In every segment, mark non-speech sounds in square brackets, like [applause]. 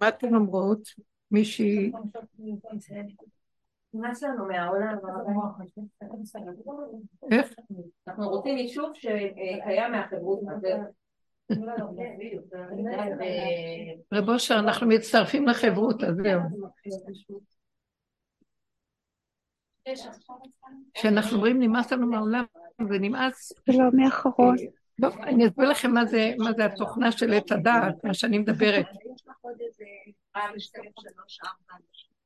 מה אתן אומרות? מישהי... נמאס לנו מהעולם. איך? אנחנו רוצים יישוב שקיים מהחברות. רב אושר, אנחנו מצטרפים לחברות, אז זהו. כשאנחנו אומרים נמאס לנו מהעולם, זה נמאס... לא, מי אחרון? לא, אני אסביר לכם מה זה, מה זה התוכנה של עץ הדעת, מה שאני מדברת.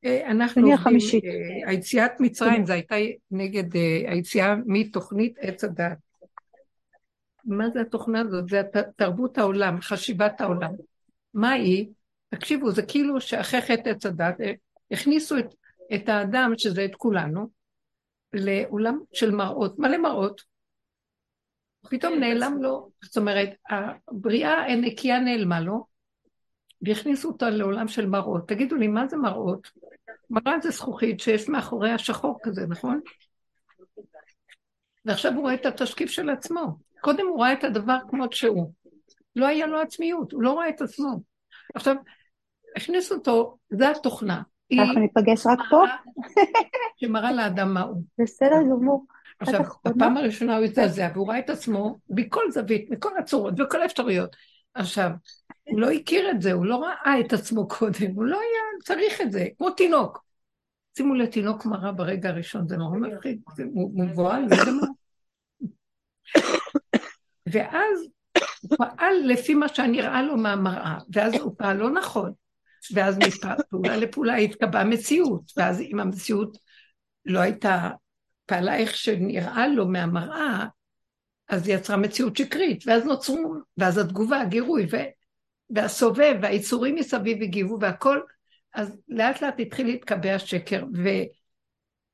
אה, אנחנו עובדים, אה, היציאת מצרים זה הייתה נגד אה, היציאה מתוכנית עץ הדעת. מה זה התוכנה הזאת? זה תרבות העולם, חשיבת העולם. מה היא? תקשיבו, זה כאילו שאחרי חטא עץ הדת הכניסו את, את האדם, שזה את כולנו, לעולם של מראות, מלא מראות. פתאום נעלם לו, זאת אומרת, הבריאה הנקייה נעלמה לו, והכניסו אותה לעולם של מראות. תגידו לי, מה זה מראות? מראה זה זכוכית שיש מאחורי השחור כזה, נכון? ועכשיו הוא רואה את התשקיף של עצמו. קודם הוא ראה את הדבר כמות שהוא. לא היה לו עצמיות, הוא לא רואה את עצמו. עכשיו, הכניסו אותו, זה התוכנה. אנחנו ניפגש רק פה? שמראה לאדם מה הוא. בסדר גמור. עכשיו, בפעם הראשונה הוא הזדעזע, והוא ראה את עצמו מכל זווית, מכל הצורות וכל האפשרויות. עכשיו, הוא לא הכיר את זה, הוא לא ראה את עצמו קודם, הוא לא היה צריך את זה, כמו תינוק. שימו לתינוק מראה ברגע הראשון, זה נורא מפחיד, זה מבוהל, זה גם... ואז הוא פעל לפי מה שנראה לו מהמראה, ואז הוא פעל לא נכון, ואז מפעולה לפעולה התקבעה מציאות, ואז אם המציאות לא הייתה, פעלה איך שנראה לו מהמראה, אז היא יצרה מציאות שקרית, ואז נוצרו, ואז התגובה, הגירוי, ו, והסובב, והיצורים מסביב הגיבו, והכל, אז לאט לאט התחיל להתקבע שקר,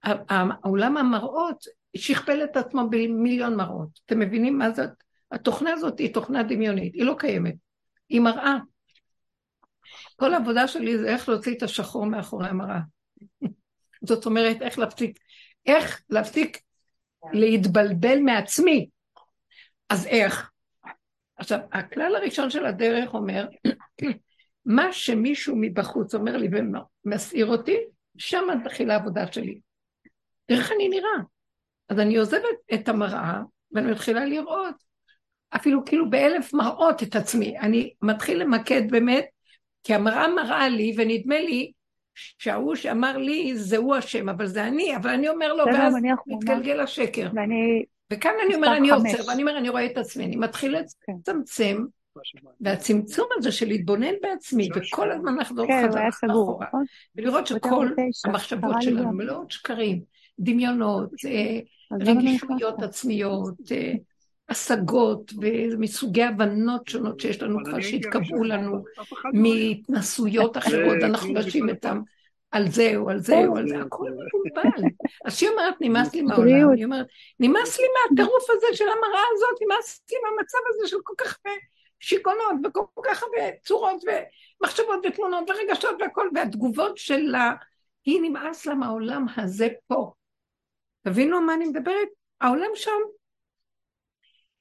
ועולם המראות שכפל את עצמו במיליון מראות. אתם מבינים מה זאת? התוכנה הזאת היא תוכנה דמיונית, היא לא קיימת, היא מראה. כל העבודה שלי זה איך להוציא את השחור מאחורי המראה. [laughs] זאת אומרת, איך להפסיק, איך להפסיק להתבלבל מעצמי. אז איך? עכשיו, הכלל הראשון של הדרך אומר, [clears throat] מה שמישהו מבחוץ אומר לי ומסעיר אותי, שם מתחילה העבודה שלי. איך אני נראה? אז אני עוזבת את המראה, ואני מתחילה לראות, אפילו כאילו באלף מראות את עצמי. אני מתחיל למקד באמת, כי המראה מראה לי, ונדמה לי שההוא שאמר לי, זה הוא השם, אבל זה אני, אבל אני אומר לו, ואז מתגלגל השקר. ואני... וכאן אני אומר, אני עוצר, ואני אומר, אני רואה את עצמי, אני מתחיל כן. לצמצם, והצמצום הזה של להתבונן בעצמי, וכל הזמן לחזור כן, חזרה אחורה? ולראות שכל המחשבות שלנו מלאות שקרים, דמיונות, אה, רגישויות עצמיות, אה, השגות ומסוגי הבנות שונות שיש לנו כבר שהתקבעו לנו מהתנסויות אחרות, אנחנו נשים אותם על זה או על זה או על זה, הכל מבולבל. אז שהיא אומרת, נמאס לי מהעולם, היא אומרת, נמאס לי מהטירוף הזה של המראה הזאת, נמאס לי מהמצב הזה של כל כך הרבה שיגעונות וכל כך הרבה צורות ומחשבות ותמונות ורגשות והכל, והתגובות שלה, היא נמאס לה מהעולם הזה פה. תבינו מה אני מדברת? העולם שם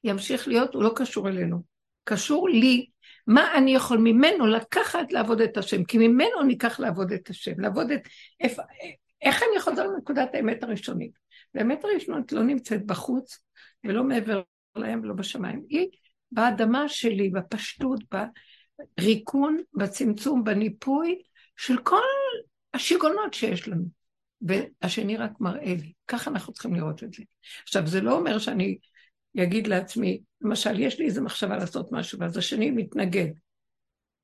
ימשיך להיות, הוא לא קשור אלינו. קשור לי, מה אני יכול ממנו לקחת לעבוד את השם, כי ממנו ניקח לעבוד את השם, לעבוד את... איך, איך אני חוזר לנקודת האמת הראשונית? והאמת הראשונית לא נמצאת בחוץ ולא מעבר להם ולא בשמיים. היא באדמה שלי, בפשטות, בריקון, בצמצום, בניפוי של כל השיגעונות שיש לנו. והשני רק מראה לי. ככה אנחנו צריכים לראות את זה. עכשיו, זה לא אומר שאני אגיד לעצמי, למשל, יש לי איזו מחשבה לעשות משהו, ואז השני מתנגד.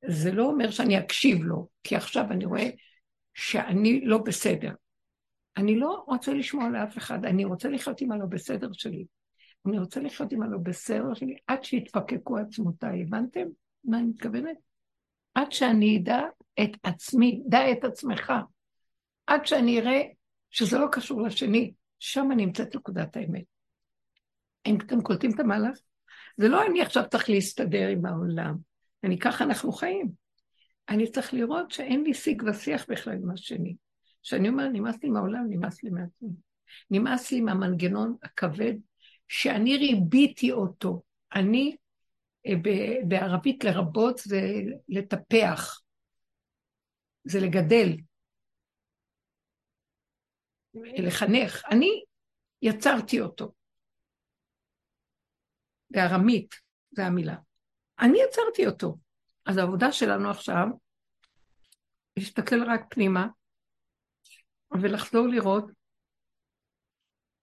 זה לא אומר שאני אקשיב לו, כי עכשיו אני רואה שאני לא בסדר. אני לא רוצה לשמוע לאף אחד, אני רוצה לחיות עם הלא בסדר שלי. אני רוצה לחיות עם הלא בסדר שלי עד שיתפקקו עצמותיי. הבנתם מה אני מתכוונת? עד שאני אדע את עצמי, דע את עצמך. עד שאני אראה שזה לא קשור לשני, שם נמצאת נקודת האמת. אם אתם קולטים את המהלך? זה לא אני עכשיו צריך להסתדר עם העולם, אני ככה אנחנו חיים. אני צריך לראות שאין לי שיג ושיח בכלל עם השני. כשאני אומר, נמאס לי מהעולם, נמאס לי מעצמי. נמאס לי מהמנגנון הכבד שאני ריביתי אותו. אני אה, בערבית לרבות זה לטפח, זה לגדל, לחנך. אני יצרתי אותו. בארמית, זה המילה. אני יצרתי אותו. אז העבודה שלנו עכשיו, להסתכל רק פנימה, ולחזור לראות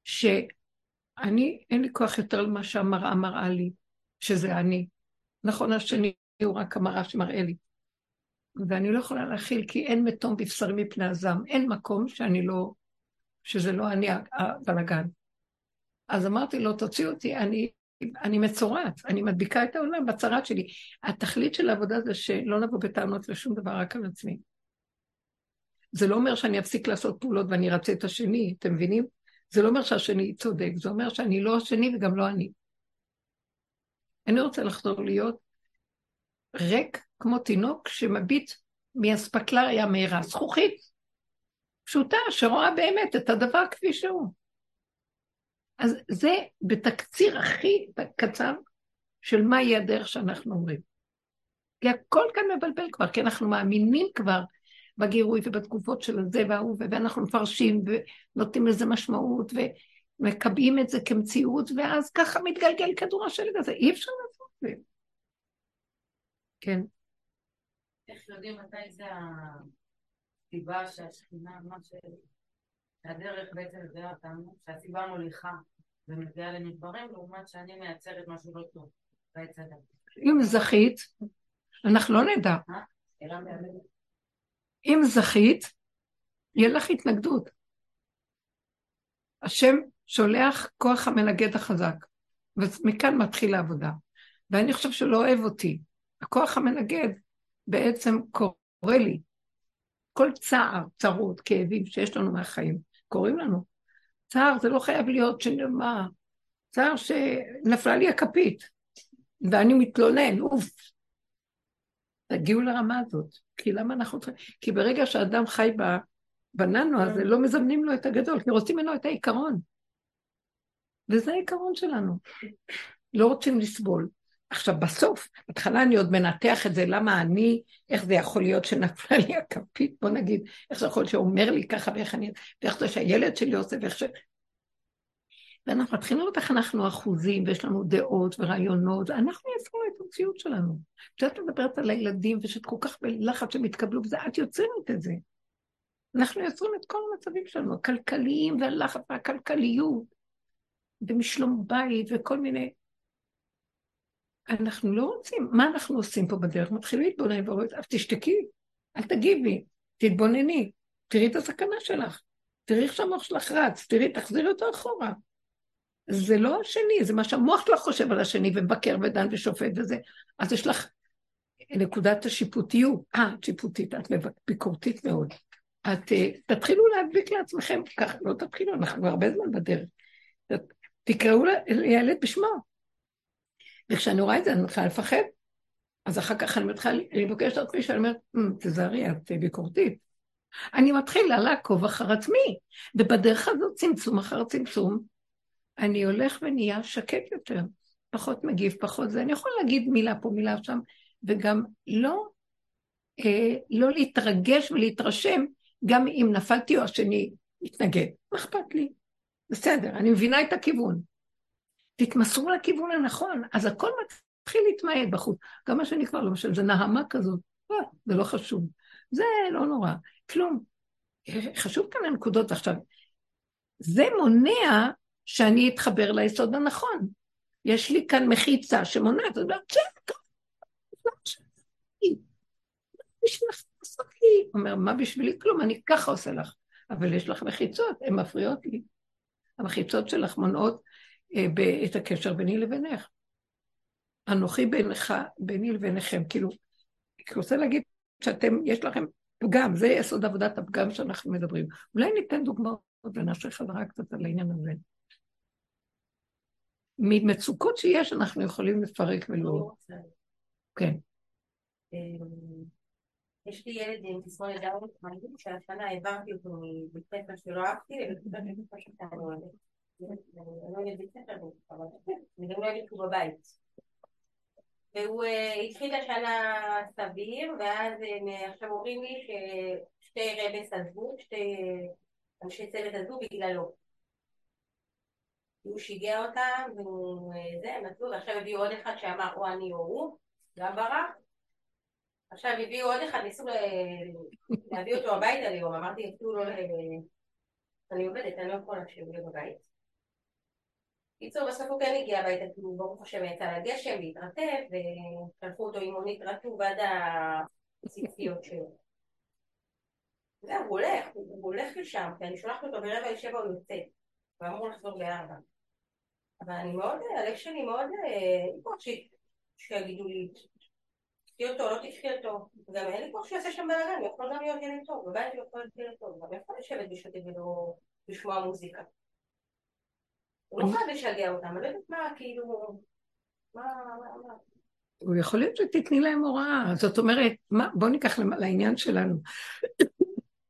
שאני, אין לי כוח יותר למה שהמראה מראה לי, שזה אני. נכון, השני הוא רק המראה שמראה לי. ואני לא יכולה להכיל, כי אין מתום בבשרי מפני הזעם. אין מקום שאני לא, שזה לא אני הבלאגן. אז אמרתי לו, תוציא אותי, אני, אני מצורעת, אני מדביקה את העולם בצרת שלי. התכלית של העבודה זה שלא נבוא בטענות לשום דבר, רק על עצמי. זה לא אומר שאני אפסיק לעשות פעולות ואני ארצה את השני, אתם מבינים? זה לא אומר שהשני צודק, זה אומר שאני לא השני וגם לא אני. אני רוצה לחזור להיות ריק כמו תינוק שמביט מאספקלריה מהירה, זכוכית פשוטה, שרואה באמת את הדבר כפי שהוא. אז זה בתקציר הכי קצר של מהי הדרך שאנחנו אומרים. כי הכל כאן מבלבל כבר, כי אנחנו מאמינים כבר בגירוי ובתגובות של הזה וההוא, ואנחנו מפרשים ונותנים לזה משמעות ומקבעים את זה כמציאות, ואז ככה מתגלגל כדור השלג הזה, אי אפשר לעשות את זה. כן. איך יודעים מתי זה הסיבה שהשכינה, מה ש... שהדרך בעצם מביאה אותנו, שהסיבה מוליכה ומביאה למדברים, לעומת שאני מייצרת משהו לא טוב בעץ הדת. אם זכית, אנחנו לא נדע. אם זכית, יהיה לך התנגדות. השם שולח כוח המנגד החזק, ומכאן מתחילה העבודה. ואני חושב שהוא לא אוהב אותי. הכוח המנגד בעצם קורא לי. כל צער, צרות, כאבים שיש לנו מהחיים, קוראים לנו. צער זה לא חייב להיות שנאמר, צער שנפלה לי הכפית, ואני מתלונן, אוף. תגיעו לרמה הזאת. כי למה אנחנו צריכים... כי ברגע שאדם חי בננו הזה, לא מזמנים לו את הגדול, כי רוצים ממנו את העיקרון. וזה העיקרון שלנו. לא רוצים לסבול. עכשיו, בסוף, בהתחלה אני עוד מנתח את זה, למה אני, איך זה יכול להיות שנפלה לי הכפית, בוא נגיד, איך זה יכול להיות שאומר לי ככה, ואיך אני, ואיך זה שהילד שלי עושה, ואיך ש... ואנחנו מתחילים לראות איך אנחנו אחוזים, ויש לנו דעות ורעיונות, אנחנו יצרנו את המציאות שלנו. כשאת מדברת על הילדים, ושאת כל כך בלחץ שהם יתקבלו בזה, את יוצרת את זה. אנחנו יוצרים את כל המצבים שלנו, הכלכליים והלחץ והכלכליות, ומשלום בית וכל מיני... אנחנו לא רוצים, מה אנחנו עושים פה בדרך? מתחילים להתבונן ואומרים, אז תשתקי, אל תגיבי, תתבונני, תראי את הסכנה שלך, תראי איך שהמוח שלך רץ, תראי, תחזירי אותו אחורה. זה לא השני, זה מה שהמוח שלך חושב על השני, ומבקר ודן ושופט וזה. אז יש לך נקודת השיפוטיות. אה, את שיפוטית, את ביקורתית מאוד. את uh, תתחילו להדביק לעצמכם, ככה לא תתחילו, אנחנו הרבה זמן בדרך. תקראו לילד בשמו. וכשאני רואה את זה, אני מתחילה לפחד. אז אחר כך אני מתחילה לבקש את עצמי, שאני אומרת, אמ, תזהרי, את ביקורתית. אני מתחילה לעקוב אחר עצמי, ובדרך הזאת צמצום אחר צמצום, אני הולך ונהיה שקט יותר, פחות מגיב, פחות זה. אני יכול להגיד מילה פה, מילה שם, וגם לא, אה, לא להתרגש ולהתרשם, גם אם נפלתי או השני יתנגד. מה אכפת לי? בסדר, אני מבינה את הכיוון. תתמסרו לכיוון הנכון, אז הכל מתחיל להתמעט בחוץ. גם מה שאני כבר, למשל, זה נהמה כזאת, לא, זה לא חשוב. זה לא נורא, כלום. חשוב כאן הנקודות עכשיו. זה מונע שאני אתחבר ליסוד הנכון. יש לי כאן מחיצה שמונעת, אז אומרת, בשבילך לעשות לי? אומר, מה בשבילי? כלום, אני ככה עושה לך. אבל יש לך מחיצות, הן מפריעות לי. המחיצות שלך מונעות אה, את הקשר ביני לבינך. אנוכי בינך, ביני לביניכם, כאילו, אני רוצה להגיד שאתם, יש לכם פגם, זה יסוד עבודת הפגם שאנחנו מדברים. אולי ניתן דוגמאות ונעשה חזרה קצת על העניין הזה. ממצוקות שיש אנחנו יכולים לפרק ולא... כן. יש לי ילד עם תסמונת דאון, שהשנה העברתי אותו מבית ספר שלא אהבתי לבית ספר לא אוהבת. בבית. והוא אה, התחיל את השנה סביר, ואז הם אה, עכשיו אומרים לי ששתי רבס עזבו, שתי אנשי צוות עזבו בגללו. הוא שיגע אותם, והוא אה, זה, הם עזבו, ועכשיו הביאו עוד אחד שאמר או אני או הוא, גם ברח. עכשיו הביאו עוד אחד, ניסו להביא אותו הביתה ליום, אמרתי אפילו לא, אני עובדת, אני לא יכולה יהיה בבית. קיצור, בסוף הוא כן הגיע הביתה, כאילו ברוך השם יצא לגשם והתרטב, ושלחו אותו עם מונית רטוב עד הציציות שלו. זהו, הוא הולך, הוא הוא הולך לשם, כי אני שולחת אותו ברבע לשבע הוא יוצא, הוא אמור לחזור בארבע. אבל אני מאוד, הלב שלי מאוד, אה, כוח ש- שיגידו לי, תקחי אותו, לא תקחי אותו. גם אין לי כוח שיעשה שם בלאגן, הוא יכול גם להיות ילד טוב, בבית הוא יכול להיות ילד טוב, הוא גם יכול לשבת בשקט ולא לשמוע מוזיקה. לא לא כאילו. הוא יכול להיות שתתני להם הוראה. זאת אומרת, מה, בואו ניקח לעניין שלנו.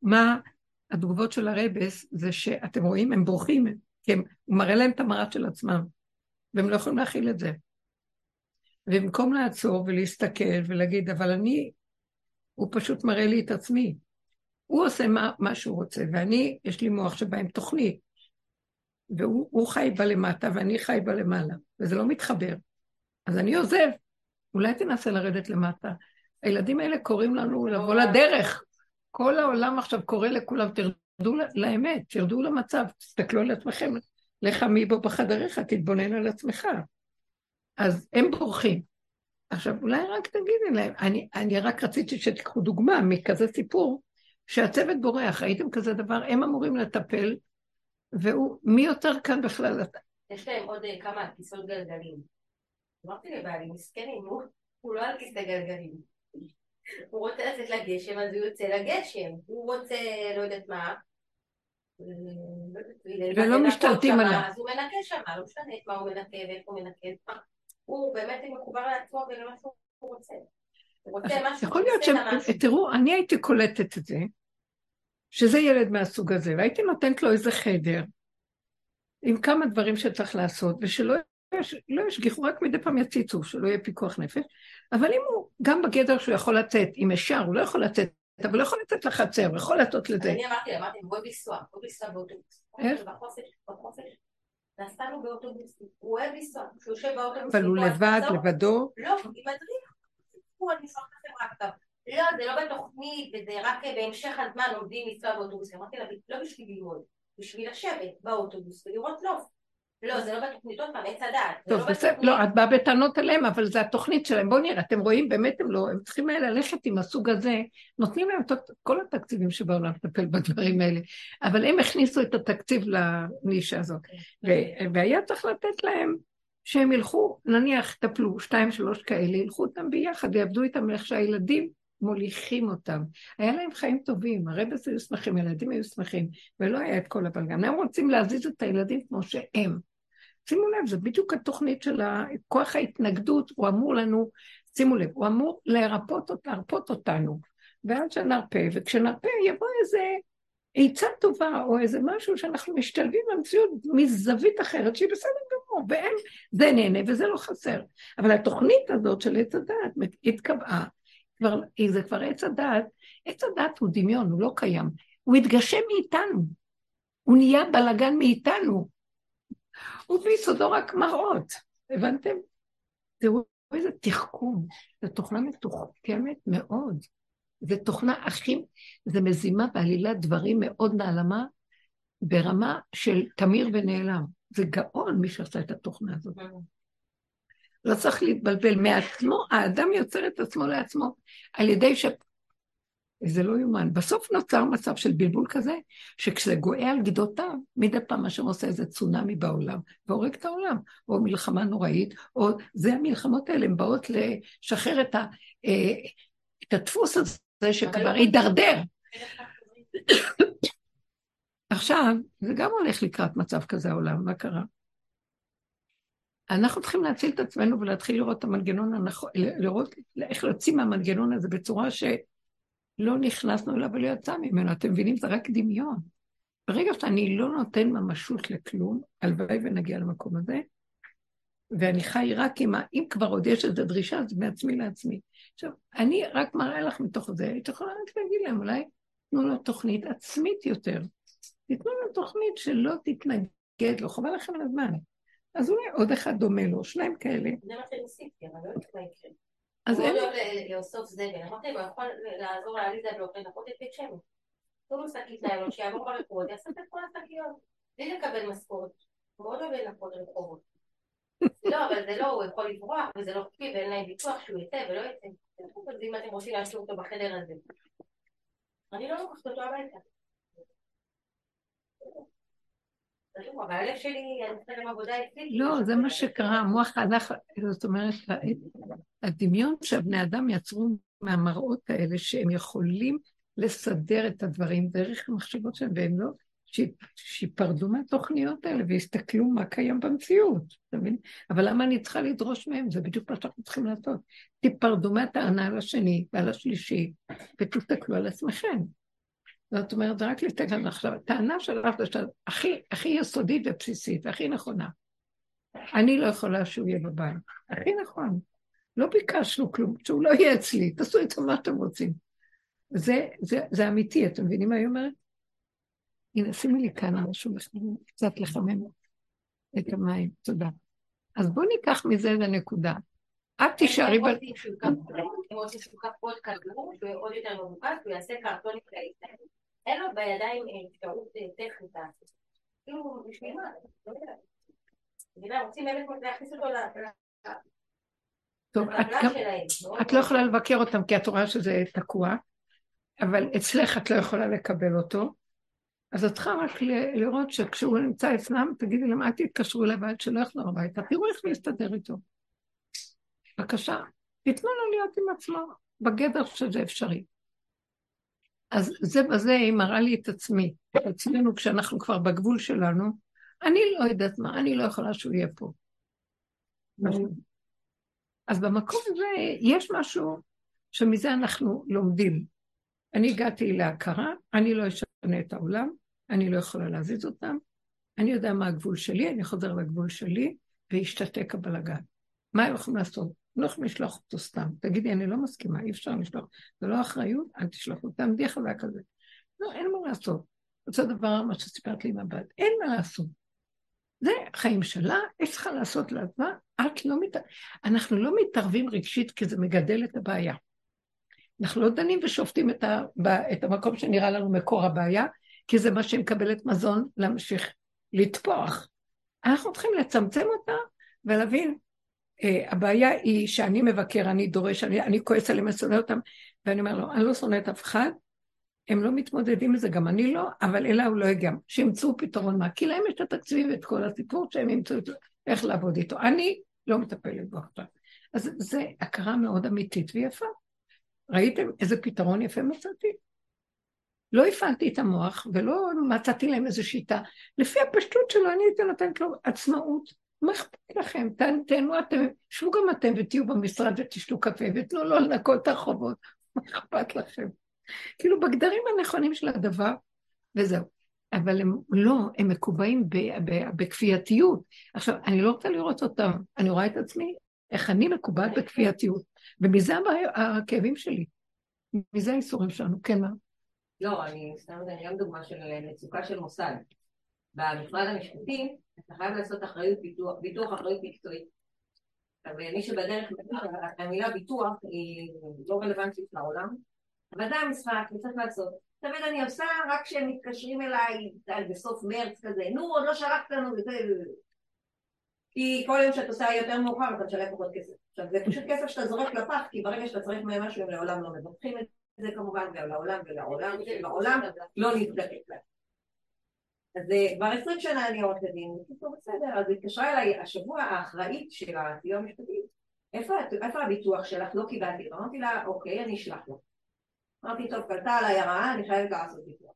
מה התגובות של הרבס, זה שאתם רואים, הם בורחים, כי הוא מראה להם את המראה של עצמם, והם לא יכולים להכיל את זה. ובמקום לעצור ולהסתכל ולהגיד, אבל אני, הוא פשוט מראה לי את עצמי. הוא עושה מה, מה שהוא רוצה, ואני, יש לי מוח שבא עם תוכנית. והוא הוא חי בלמטה ואני חי בלמעלה, וזה לא מתחבר. אז אני עוזב, אולי תנסה לרדת למטה. הילדים האלה קוראים לנו לבוא לדרך. כל העולם עכשיו קורא לכולם, תרדו לאמת, תרדו למצב, תסתכלו על עצמכם, לך מי בו בחדריך, תתבונן על עצמך. אז הם בורחים. עכשיו, אולי רק תגידי להם, אני, אני רק רציתי שתיקחו דוגמה מכזה סיפור, שהצוות בורח, ראיתם כזה דבר, הם אמורים לטפל, והוא, מי יותר כאן בכלל? יש להם עוד אה, כמה כיסאות גלגלים. אמרתי לבעלי, מסכנים, הוא- לא על כיסא גלגלים. הוא רוצה לצאת לגשם, אז הוא יוצא לגשם. הוא רוצה, לא יודעת מה. אה, לא ולא משתלטים עליו. אז הוא מנקה שם, לא משנה את מה הוא מנקה ואיך הוא מנקה. הוא באמת מחובר לעצמו ולמה שהוא רוצה. יכול להיות ש... תראו, אני הייתי קולטת את זה, שזה ילד מהסוג הזה, והייתי נותנת לו איזה חדר עם כמה דברים שצריך לעשות, ושלא יש, לא ישגיחו, רק מדי פעם יציצו, שלא יהיה פיקוח נפש, אבל אם הוא, גם בגדר שהוא יכול לצאת, אם אפשר, הוא לא יכול לצאת, אבל הוא יכול לצאת לחצר, הוא יכול לעשות לזה. אני אמרתי אמרתי, אוהב לנסוע, אוהב לנסוע באוטובוס. איך? בחופש. נסענו באוטובוס, הוא אוהב לנסוע, כשהוא יושב באוטובוס. אבל הוא לבד. לבדו, לא, עם מדריך. הוא, לכם רק טוב. לא, זה לא בתוכנית, וזה רק בהמשך הזמן עומדים לנסוע באוטובוס. אמרתי לה, לא בשביל ללמוד, בשביל לשבת באוטובוס ולראות נוף. לא, זה לא בתוכנית, עוד פעם, עץ הדעת. טוב, לא בסדר. לא, את באה בטענות עליהם, אבל זה התוכנית שלהם. בואו נראה, אתם רואים, באמת הם לא, הם צריכים ללכת עם הסוג הזה, נותנים להם את כל התקציבים שבעולם לטפל בדברים האלה, אבל הם הכניסו את התקציב לנישה הזאת. ו- והיה צריך לתת להם שהם ילכו, נניח, טפלו, שתיים, שלוש כאלה, ילכו אותם ביחד, יעבדו איתם איך שהילדים מוליכים אותם. היה להם חיים טובים, הרבס היו שמחים, הילדים היו שמחים, ולא היה את כל הבלגן. הם רוצים להזיז את הילדים כמו שהם. שימו לב, זה בדיוק התוכנית של כוח ההתנגדות, הוא אמור לנו, שימו לב, הוא אמור לרפות, אות- להרפות אותנו. ועד שנרפה, וכשנרפה יבוא איזה עצה טובה, או איזה משהו שאנחנו משתלבים במציאות מזווית אחרת, שהיא בסדר גמור, והם, זה נהנה וזה לא חסר. אבל התוכנית הזאת של עץ הדעת התקבעה, כבר, זה כבר עץ הדעת, עץ הדעת הוא דמיון, הוא לא קיים. הוא התגשם מאיתנו, הוא נהיה בלגן מאיתנו. הוא ביסודו רק מראות, הבנתם? תראו איזה תחכום, זו תוכנה מתוחכמת מאוד. זו תוכנה הכי, זה מזימה בעלילת דברים מאוד נעלמה, ברמה של תמיר ונעלם. זה גאון מי שעשה את התוכנה הזאת. לא צריך להתבלבל מעצמו, האדם יוצר את עצמו לעצמו על ידי ש... זה לא יאומן. בסוף נוצר מצב של בלבול כזה, שכשזה גואה על גדותיו, מדי פעם השם עושה איזה צונאמי בעולם, והורג את העולם, או מלחמה נוראית, או זה המלחמות האלה, הן באות לשחרר את, ה, אה, את הדפוס הזה שכבר הידרדר. [coughs] עכשיו, זה גם הולך לקראת מצב כזה העולם, מה קרה? אנחנו צריכים להציל את עצמנו ולהתחיל לראות את המנגנון הנכון, לראות איך להוציא מהמנגנון הזה בצורה שלא נכנסנו אליו ולא יצא ממנו. אתם מבינים? זה רק דמיון. ברגע שאני לא נותן ממשות לכלום, הלוואי ונגיע למקום הזה, ואני חי רק עם ה... אם כבר עוד יש איזו דרישה, אז מעצמי לעצמי. עכשיו, אני רק מראה לך מתוך זה, היית יכולה רק להגיד להם, אולי תנו לו תוכנית עצמית יותר. תיתנו לו תוכנית שלא תתנגד לו, חבל לכם על הזמן. אז אולי עוד אחד דומה לו, שניים כאלה. זה מה שניסיתי, אבל לא יודעת מה יקרה. אז הוא אין... עוד אוהב לאסוף זבל. אמרתי לו, יכול לעזור לעליזה באופן נכון את בית שמש. תנו לו שקית ניילון, שיעבור ברחובות, יאסוף את כל השקיות. בלי לקבל משכורת. הוא מאוד אוהב לנקות רחובות. לא, אבל זה לא, הוא יכול לברוח, וזה לא חוקי, ואין להם ביטוח שהוא יצא ולא יצא. אם אתם רוצים להשאיר אותו בחדר הזה. אני לא לוקחת אותו הביתה. לא, זה מה שקרה, המוח הלך, זאת אומרת, הדמיון שהבני אדם יצרו מהמראות האלה, שהם יכולים לסדר את הדברים דרך המחשבות שלהם, והם לא, שיפרדו מהתוכניות האלה ויסתכלו מה קיים במציאות, אתה מבין? אבל למה אני צריכה לדרוש מהם? זה בדיוק מה שאנחנו צריכים לעשות. תיפרדו מהטענה על השני ועל השלישי, ותסתכלו על עצמכם. זאת אומרת, רק להסתכל עכשיו. הטענה שלך זה הכי, הכי יסודית ובסיסית, הכי נכונה. אני לא יכולה שהוא יהיה בבית. הכי נכון. לא ביקשנו כלום, שהוא לא יהיה אצלי, תעשו איתו מה שאתם רוצים. זה, זה, זה אמיתי, אתם מבינים מה היא אומרת? הנה, שימי לי כאן משהו, קצת לחמם את המים, תודה. אז בואו ניקח מזה את הנקודה. את תישארי ב... הם רוצים שהוא ייקח עוד כדור, ועוד יותר מבוקש, הוא יעשה קרטונים כאלה. אין לו בידיים אפשרות טכנית לעשות. כאילו, בשביל מה? לא יודעת. מבינה, רוצים באמת להכניס אותו ל... טוב, את גם... את לא יכולה לבקר אותם כי את רואה שזה תקוע, אבל אצלך את לא יכולה לקבל אותו. אז את צריכה רק לראות שכשהוא נמצא אצלם, תגידי להם, אל תתקשרו אליו עד שלא יחזור הביתה, תראו איך להסתדר איתו. בבקשה, תיתנו לו להיות עם עצמו, בגדר שזה אפשרי. אז זה בזה היא מראה לי את עצמי, את עצמנו כשאנחנו כבר בגבול שלנו, אני לא יודעת מה, אני לא יכולה שהוא יהיה פה. אז במקום הזה יש משהו שמזה אנחנו לומדים. אני הגעתי להכרה, אני לא אשנה את העולם, אני לא יכולה להזיז אותם, אני יודע מה הגבול שלי, אני חוזר לגבול שלי, והשתתק הבלגן. מה הם יכולים לעשות? לא יכולים לשלוח אותו סתם. תגידי, אני לא מסכימה, אי אפשר לשלוח. זה לא אחריות, אל תשלח אותם, תעמדי חזק כזה. לא, אין מה לעשות. אותו דבר מה שסיפרת לי עם הבת, אין מה לעשות. זה חיים שלה, היא צריכה לעשות לעצמה, את לא מת... אנחנו לא מתערבים רגשית כי זה מגדל את הבעיה. אנחנו לא דנים ושופטים את, ה... את המקום שנראה לנו מקור הבעיה, כי זה מה שמקבלת מזון להמשיך לטפוח. אנחנו צריכים לצמצם אותה ולהבין, הבעיה היא שאני מבקר, אני דורש, אני, אני כועס עליהם ושונא אותם, ואני אומר לו, אני לא שונא את אף אחד, הם לא מתמודדים עם זה, גם אני לא, אבל אלא הוא לא יגיע. שימצאו פתרון מה, כי להם יש את התקציבים ואת כל הסיפור שהם ימצאו את איך לעבוד איתו. אני לא מטפלת בו עכשיו. אז זה הכרה מאוד אמיתית ויפה. ראיתם איזה פתרון יפה מצאתי? לא הפעלתי את המוח ולא מצאתי להם איזו שיטה. לפי הפשטות שלו אני הייתי נותנת לו עצמאות. מה אכפת לכם? תהנו אתם, שבו גם אתם ותהיו במשרד ותשתו קפה ותנו לו לנקות את הרחובות. מה אכפת לכם? כאילו בגדרים הנכונים של הדבר, וזהו. אבל הם לא, הם מקובעים בכפייתיות. עכשיו, אני לא רוצה לראות אותם, אני רואה את עצמי, איך אני מקובעת בכפייתיות. ומזה הכאבים שלי. מזה האיסורים שלנו, כן, מה? לא, אני סתם נותנת גם דוגמה של מצוקה של מוסד. במשרד המשפטי, אתה חייב לעשות אחריות ביטוח, ביטוח אחריות מקצועית. ומי שבדרך, המילה ביטוח היא לא רלוונטית לעולם, אבל זה המשחק, וצריך לעשות. תמיד אני עושה רק כשהם מתקשרים אליי בסוף מרץ כזה, נו, עוד לא שלחת לנו וזה... כי כל יום שאת עושה יותר מאוחר אתה משלם פחות כסף. עכשיו זה פשוט כסף שאתה זורק לפח, כי ברגע שאתה צריך מהם משהו הם לעולם לא מבטחים את זה כמובן, ולעולם ולעולם ולעולם לא נזדקק להם. אז כבר עשרים שנה אני עורכת דין, בקיצור בסדר, אז התקשרה אליי השבוע האחראית של הסיוע המשפטי, איפה, איפה הביטוח שלך? לא קיבלתי, אמרתי לה, אוקיי, אני אשלח לו. אמרתי, טוב, קלטה עליי הרעה, אני חייבת לעשות ביטוח.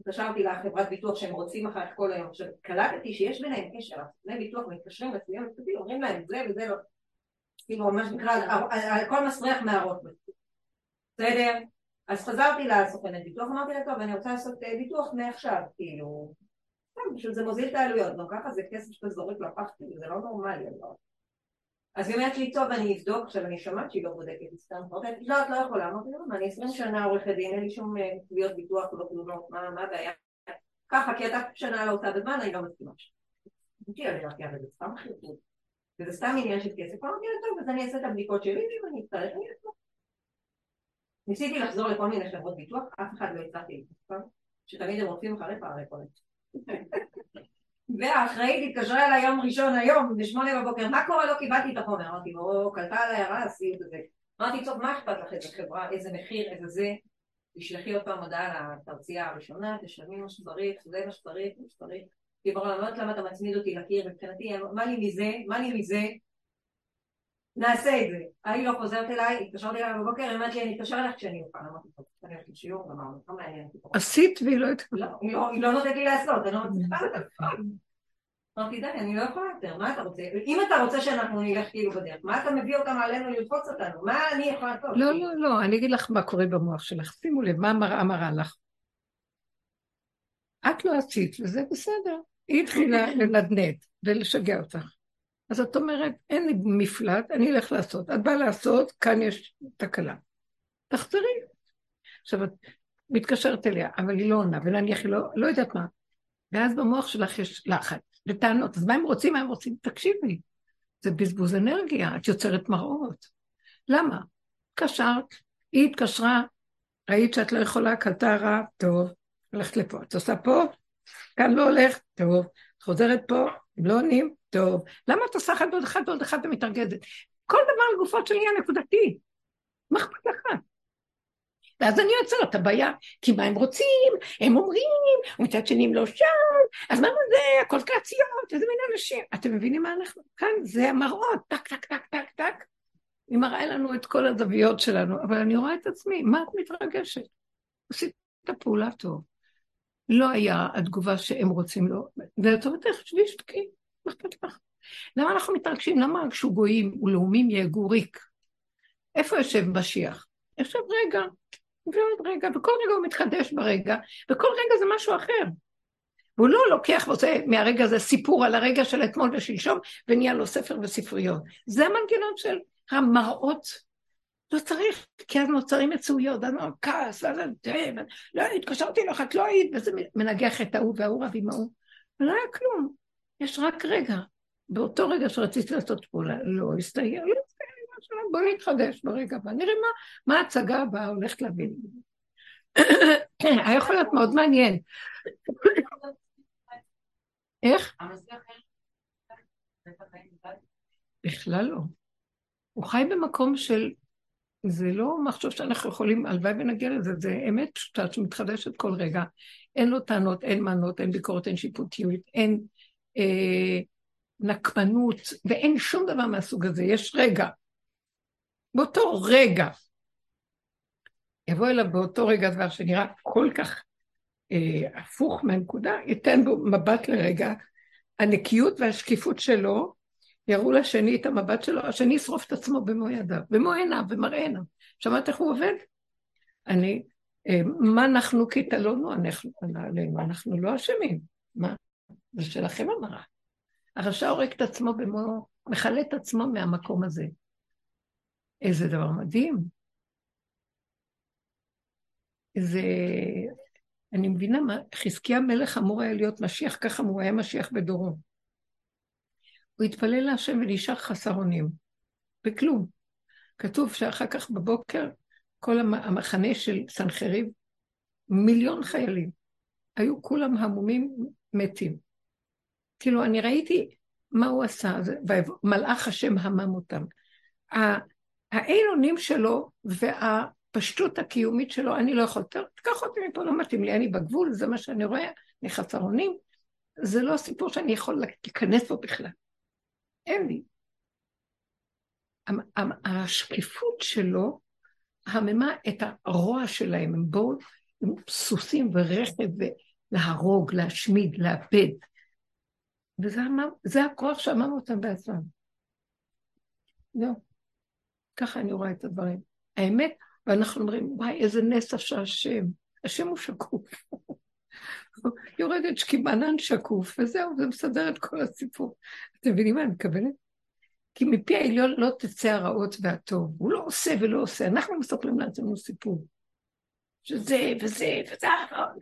התקשרתי לחברת ביטוח שהם רוצים אחר כל היום. עכשיו, קלטתי שיש ביניהם קשר, סוכני ביטוח מתקשרים לסיוע המשפטי, אומרים להם זה וזה לא. כאילו, מה שנקרא, הכל מסריח מהראש. בסדר? אז חזרתי לסוכנת ביטוח, אמרתי לה, טוב, אני רוצה לעשות ביטוח מעכשיו, כאילו, פשוט זה מוזיל את העלויות, גם ככה זה כסף שאתה זורק לפח, כאילו, זה לא נורמלי. אבל... אז היא אומרת לי, טוב, אני אבדוק, עכשיו אני שומעת שהיא לא בודקת, סתם, אמרתי, לא, את לא יכולה, אמרתי, לא, אני עשרים שנה עורכת דין, אין לי שום אה, תביעות ביטוח ולא תלונות, מה הבעיה? ככה, כי אתה שנה לא עושה בזמן, אני לא מסכימה. אמרתי, אני אמרתי, אבל זה סתם חיפוש, וזה סתם עניין של כסף, אמרתי לה, טוב, אז אני אעשה את הבדיקות שלי, ואם אני אצטרך, אני אעשה. ניסיתי לחזור לכל מיני חברות ביטוח, אף אחד לא הצלחתי להתקשר, שתמיד הם רודפים אחרי פערי יכולת. והאחראית התקשרה אליי יום ראשון היום, בשמונה בבוקר, מה קורה? לא קיבלתי את החומר. אמרתי, או, קלטה עליי הרס, סיוט וזה. אמרתי, טוב, מה אכפת לך איזה חברה, איזה מחיר, איזה זה? תשלחי עוד פעם הודעה לתרצייה הראשונה, תשלמי מה שצריך, זה מה שצריך, מה שצריך. כי ברור, אני לא יודעת למה אתה מצמיד אותי לקיר, מבחינתי, מה לי מזה, מה לי מזה? נעשה את זה. ההיא לא חוזרת אליי, התקשרתי אליי בבוקר, היא אמרת לי, אני אתקשר אליך כשאני אוכל. אמרתי, טוב, אני הולכת לשיעור, גמרנו, לא מעניין אותי. עשית והיא לא התקבלה. לא, היא לא- היא לא נותנת לי לעשות, אני לא מצליחה. אמרתי, די, אני לא יכולה יותר, מה אתה רוצה? אם אתה רוצה שאנחנו נלך כאילו בדרך, מה אתה מביא אותם עלינו ללחוץ אותנו? מה אני יכולה לעשות? לא, לא, לא, אני אגיד לך מה קורה במוח שלך. שימו לב, מה המראה מראה לך. את לא עשית, וזה בסדר. היא התחילה לנדנד ולשגע אותך. אז את אומרת, אין לי מפלט, אני אלך לעשות. את באה לעשות, כאן יש תקלה. תחזרי. עכשיו, את מתקשרת אליה, אבל היא לא עונה, ונניח היא לא, לא יודעת מה. ואז במוח שלך יש לחץ וטענות. אז מה הם רוצים? מה הם רוצים? תקשיבי. זה בזבוז אנרגיה, את יוצרת מראות. למה? התקשרת, היא התקשרה, ראית שאת לא יכולה, קלטה רע, טוב, הולכת לפה. את עושה פה, כאן לא הולך, טוב. את חוזרת פה, הם לא עונים, טוב. למה את עושה אחד ועוד אחד ועוד אחד ומתארגדת? כל דבר לגופו של עניין נקודתי. מה אכפת לך? ואז אני עוצרת את הבעיה, כי מה הם רוצים? הם אומרים, ומצד שני הם לא שם, אז מה זה, הכל קציות, איזה מין אנשים. אתם מבינים מה אנחנו? כאן זה המראות, טק, טק, טק, טק, טק. היא מראה לנו את כל הזוויות שלנו, אבל אני רואה את עצמי, מה את מתרגשת? עשית את הפעולה טוב. לא היה התגובה שהם רוצים לו, ואת אומרת, שבי שתקי, [laughs] למה אנחנו מתרגשים? למה כשהוא גויים ולאומים יהגו ריק? איפה יושב משיח? יושב רגע, ועוד רגע, וכל רגע הוא מתחדש ברגע, וכל רגע זה משהו אחר. והוא לא לוקח ועושה מהרגע הזה סיפור על הרגע של אתמול ושלשום, ונהיה לו ספר וספריות. זה המנגנון של המראות. לא צריך, כי אז נוצרים מצויות, אז כעס, ואז לא, התקשרתי לך, את לא היית, וזה מנגח את ההוא וההוא רב עם ההוא. ולא היה כלום, יש רק רגע. באותו רגע שרציתי לעשות פעולה, לא הסתייע, לא הסתייע. בואי נתחדש ברגע הבא, נראה מה, מה ההצגה הבאה הולכת להביא. [coughs] היה יכול להיות מאוד מעניין. איך? בכלל לא. הוא חי במקום של, זה לא מחשוב שאנחנו יכולים, הלוואי ונגיע לזה, זה אמת פשוטה שמתחדשת כל רגע. אין לו טענות, אין מענות, אין ביקורת, אין שיפוטיות, אין אה, נקמנות, ואין שום דבר מהסוג הזה. יש רגע, באותו רגע, יבוא אליו באותו רגע דבר שנראה כל כך אה, הפוך מהנקודה, ייתן בו מבט לרגע, הנקיות והשקיפות שלו יראו לשני את המבט שלו, השני ישרוף את עצמו במו ידיו, במו עיניו, במראה עיניו. שמעת איך הוא עובד? אני, אה, מה אנחנו כי תלונו עלינו, אנחנו לא אשמים. מה? זה שלכם המראה. הרשע הורג את עצמו במו, מכלה את עצמו מהמקום הזה. איזה דבר מדהים. זה... אני מבינה מה, חזקיה מלך אמור היה להיות משיח, ככה הוא היה משיח בדורו. הוא התפלל להשם ונשאר חסר אונים, בכלום. כתוב שאחר כך בבוקר כל המחנה של סנחריב, מיליון חיילים, היו כולם המומים מתים. כאילו, אני ראיתי מה הוא עשה, מלאך השם המם אותם. האין אונים שלו והפשטות הקיומית שלו, אני לא יכול יותר, תקח אותי מפה, לא מתאים לי, אני בגבול, זה מה שאני רואה, אני חסר אונים, זה לא סיפור שאני יכול להיכנס בו בכלל. אין לי. השקיפות שלו הממה את הרוע שלהם, הם באו עם סוסים ורכב ולהרוג, להשמיד, לאבד. וזה הכוח שאמרנו אותם בעצמם. זהו. ככה אני רואה את הדברים. האמת, ואנחנו אומרים, וואי, איזה נס עשה השם. השם הוא שקוף. [laughs] יורדת שקימנן שקוף, וזהו, זה מסדר את כל הסיפור. אתם מבינים מה אני מתכוונת? כי מפי העליון לא תצא הרעות והטוב. הוא לא עושה ולא עושה. אנחנו מספרים לעצמנו סיפור. שזה וזה וזה,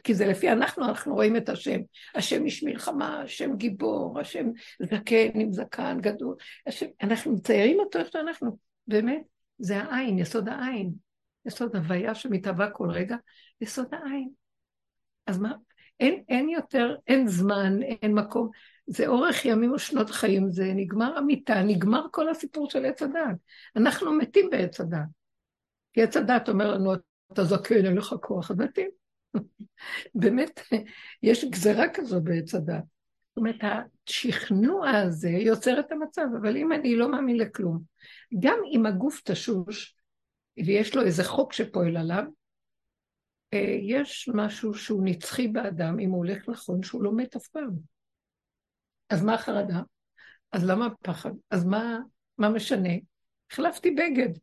כי זה לפי אנחנו, אנחנו רואים את השם. השם איש מלחמה, השם גיבור, השם זקן עם זקן גדול. השם, אנחנו מציירים אותו איך שאנחנו. באמת, זה העין, יסוד העין. יסוד הוויה שמתהווה כל רגע, יסוד העין. אז מה, אין, אין יותר, אין זמן, אין מקום. זה אורך ימים ושנות חיים, זה נגמר המיטה, נגמר כל הסיפור של עץ הדת. אנחנו מתים בעץ הדת. כי עץ הדת אומר לנו, אתה זקן, אין לך כוח, אז מתים. באמת, יש גזרה כזו בעץ הדת. זאת אומרת, השכנוע הזה יוצר את המצב, אבל אם אני לא מאמין לכלום, גם אם הגוף תשוש, ויש לו איזה חוק שפועל עליו, אה, יש משהו שהוא נצחי באדם, אם הוא הולך נכון, שהוא לא מת אף פעם. אז מה החרדה? אז למה הפחד? אז מה, מה משנה? החלפתי בגד.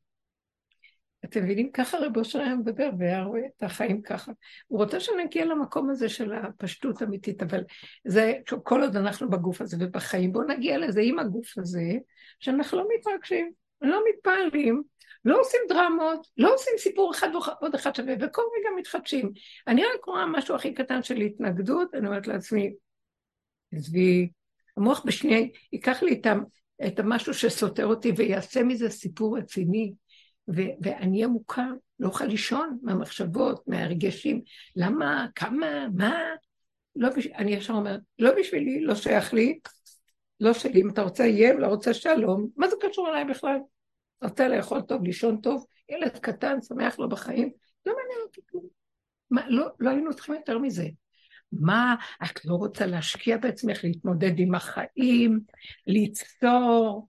אתם מבינים? ככה רב אושר היה מדבר והיה רואה את החיים ככה. הוא רוצה שנגיע למקום הזה של הפשטות האמיתית, אבל זה, כל עוד אנחנו בגוף הזה ובחיים, בואו נגיע לזה עם הגוף הזה, שאנחנו לא מתרגשים, לא מתפעלים, לא עושים דרמות, לא עושים סיפור אחד ועוד אחד שווה, וכל רגע מתחדשים. אני רק רואה משהו הכי קטן של התנגדות, אני אומרת לעצמי, עזבי, המוח בשנייה ייקח לי את המשהו שסותר אותי ויעשה מזה סיפור רציני, ו- ואני מוכר, לא אוכל לישון מהמחשבות, מהרגשים, למה, כמה, מה, לא בש... אני ישר אומרת, לא בשבילי, לא שייך לי, לא שלי, אם אתה רוצה יהיה, לא רוצה שלום, מה זה קשור אליי בכלל? רוצה לאכול טוב, לישון טוב, ילד קטן, שמח לו בחיים, לא מעניין אותי כלום. מה, לא, לא היינו צריכים יותר מזה. מה, את לא רוצה להשקיע בעצמך, להתמודד עם החיים, ליצור,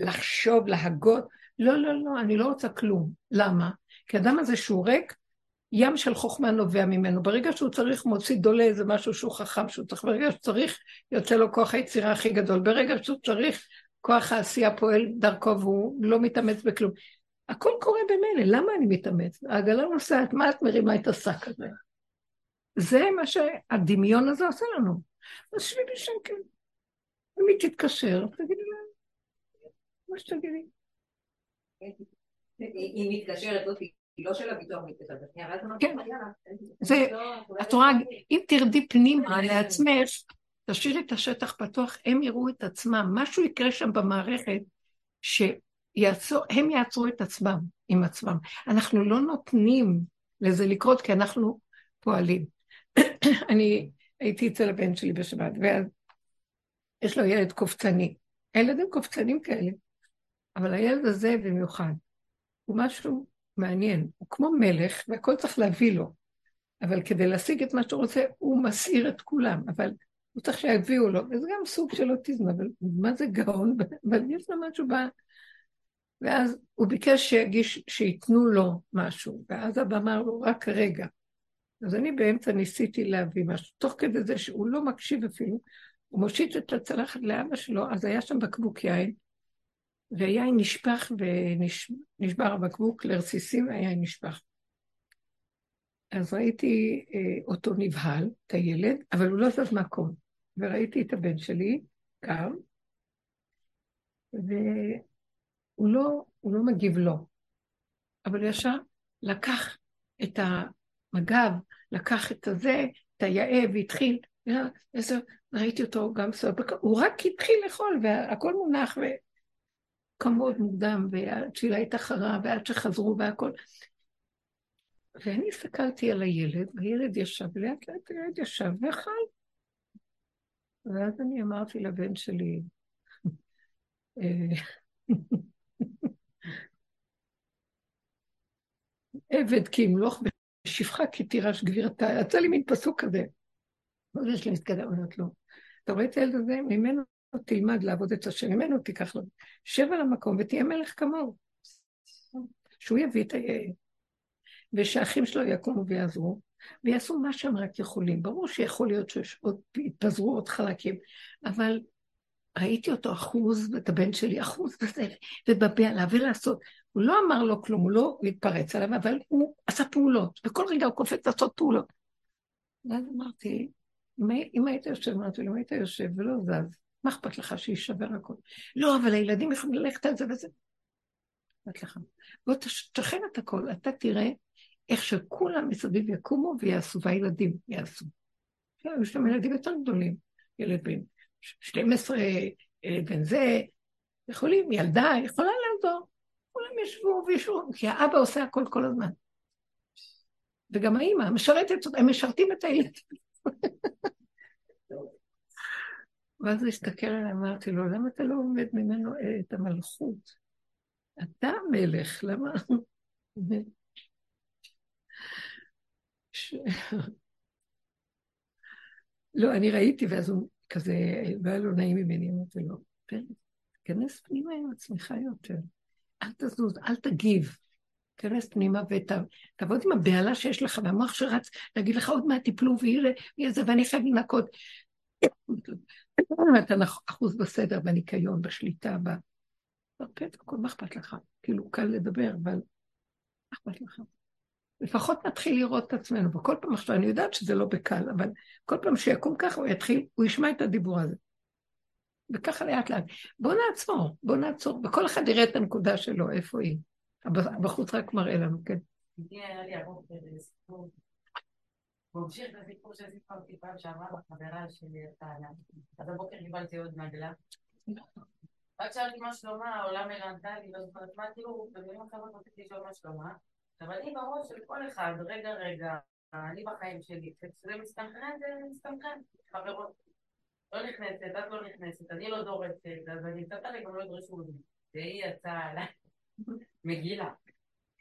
לחשוב, להגות? לא, לא, לא, אני לא רוצה כלום. למה? כי האדם הזה שהוא ריק, ים של חוכמה נובע ממנו. ברגע שהוא צריך מוציא דולה איזה משהו שהוא חכם, שהוא צריך, ברגע שהוא צריך, יוצא לו כוח היצירה הכי גדול. ברגע שהוא צריך, כוח העשייה פועל דרכו והוא לא מתאמץ בכלום. הכל קורה במילא, למה אני מתאמץ? העגלה נוסעת, מה את מרימה את השק הזה? זה מה שהדמיון הזה עושה לנו. אז שבי בשקט. אם היא תתקשר, תגידי לה, מה שתגידי. היא מתקשרת, לא היא לא של הביטוח מתקשרת, כן, זה, את רואה, אם תרדי פנימה לעצמך, תשאירי את השטח פתוח, הם יראו את עצמם, משהו יקרה שם במערכת, שהם יעצרו את עצמם עם עצמם. אנחנו לא נותנים לזה לקרות, כי אנחנו פועלים. [coughs] אני הייתי אצל הבן שלי בשבת, ואז יש לו ילד קופצני. הילדים קופצנים כאלה, אבל הילד הזה במיוחד, הוא משהו מעניין. הוא כמו מלך, והכל צריך להביא לו. אבל כדי להשיג את מה שהוא רוצה, הוא מסעיר את כולם. אבל הוא צריך שיביאו לו, וזה גם סוג של אוטיזם, אבל מה זה גאון? [laughs] אבל יש לו משהו ב... ואז הוא ביקש שיגיש, שייתנו לו משהו, ואז אבא אמר לו, רק רגע. אז אני באמצע ניסיתי להביא משהו, תוך כדי זה שהוא לא מקשיב אפילו, הוא מושיט את הצלחת לאבא שלו, אז היה שם בקבוק יין, והיין נשפך ונשבר הבקבוק לרסיסים, והיין נשפך. אז ראיתי אה, אותו נבהל, את הילד, אבל הוא לא זז מהקום. וראיתי את הבן שלי, קם, והוא לא, לא מגיב לו. אבל ישר לקח את המג"ב, לקח את הזה, את היאה, והתחיל, איזה, ראיתי אותו גם סבבה, הוא רק התחיל לאכול, והכל מונח, וקם מאוד מוקדם, והתפילה הייתה חרה, ועד שחזרו והכל. ואני הסתכלתי על הילד, והילד ישב, ולאט לאט הילד ישב ואכל. ואז אני אמרתי לבן שלי, אה, עבד כי ימלוך בשפחה כי תירש גבירתה. יצא לי מין פסוק כזה. אז יש לי מתקדם, אומרת לו, אתה רואה את הילד הזה? ממנו תלמד לעבוד את השם, ממנו תיקח לו. שב על המקום ותהיה מלך כמוהו. שהוא יביא את ה... ושהאחים שלו יקומו ויעזרו, ויעשו מה שהם רק יכולים. ברור שיכול להיות שיתפזרו עוד חלקים, אבל ראיתי אותו אחוז, את הבן שלי, אחוז בזה, ובבע, להעביר לעשות. הוא לא אמר לו כלום, הוא לא התפרץ עליו, אבל הוא עשה פעולות, וכל רגע הוא קופץ לעשות פעולות. ואז אמרתי, אם היית יושב, אמרתי לו, אם היית יושב ולא זז, מה אכפת לך שיישבר הכל? לא, אבל הילדים יכולים ללכת על זה וזה. אכפת לך. בוא תש- תשחרר את הכל, אתה תראה איך שכולם מסביב יקומו ויעשו, והילדים יעשו. כן, יש להם ילדים יותר גדולים, ילד בן 12, ילד בן זה, יכולים, ילדה יכולה לעזור. כולם ישבו וישבו, כי האבא עושה הכל כל הזמן. וגם האימא משרתת, הם משרתים את הילדים. [laughs] ואז הוא הסתכל עליי, אמרתי לו, למה אתה לא לומד ממנו אה, את המלכות? אתה המלך, למה? לא, אני ראיתי, ואז הוא כזה, לא היה לו נעים ממני, אמרתי לו, פרק, תיכנס פנימה עם עצמך יותר. אל תזוז, אל תגיב. תיכנס פנימה ותעבוד עם הבהלה שיש לך, והמוח שרץ להגיד לך עוד מעט תיפלו ויהיה זה, ואני חייב לנקות. אתה אחוז בסדר, בניקיון, בשליטה, ב... בפתח, הכל מה אכפת לך? כאילו, קל לדבר, אבל מה אכפת לך? לפחות נתחיל לראות את עצמנו, וכל פעם עכשיו, אני יודעת שזה לא בקל, אבל כל פעם שיקום ככה הוא יתחיל, הוא ישמע את הדיבור הזה. וככה לאט לאט. בואו נעצור, בואו נעצור, וכל אחד יראה את הנקודה שלו, איפה היא. בחוץ רק מראה לנו, כן. המשיך את הסיפור שסיפרתי פעם שעברה בחברה שלי, טענה. אז הבוקר קיבלתי עוד נגלה. רק שאלתי מה שלומה, העולם הרנתה לי, לא זוכרת מה, כאילו, במילים אחרות רציתי לשאול מה שלומה. עכשיו אני בראש של כל אחד, רגע רגע, אני בחיים שלי, כשזה מסתנכרן, זה מסתנכרן, חברות. לא נכנסת, את לא נכנסת, אני לא דורסת, אז אני קצת הרי גם לא ידרשו ממני. והיא יצאה עליי. מגילה.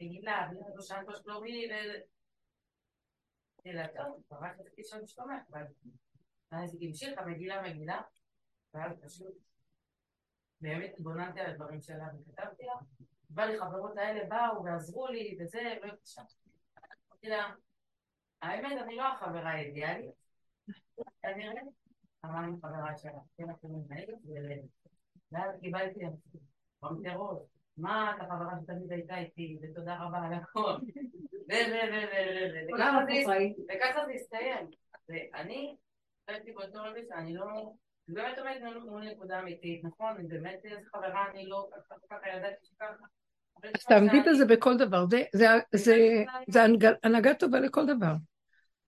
מגילה, לא שאלת לו שלומי. אלא טוב, רק רציתי לשאול שלומך, ואז היא המשיכה, מגילה, מגילה, ואז פשוט באמת התבוננתי על הדברים שלה וכתבתי לה, בא לי חברות האלה באו ועזרו לי וזה, ובבקשה. אמרתי לה, האמת, אני לא החברה האידיאלית, כנראה, אני חברה שלה, כן, אפילו מנהלת, ואז קיבלתי במטרות. מה את החברה שתמיד הייתה איתי, ותודה רבה על הכל. ו ו ו ו וככה זה הסתיים. ואני חשבתי באותו רגע שאני לא... באמת עומדת מול נקודה אמיתית, נכון? אני באמת איזה חברה, אני לא ככה ידעתי שככה. אז תעמדי בזה בכל דבר, זה הנהגה טובה לכל דבר.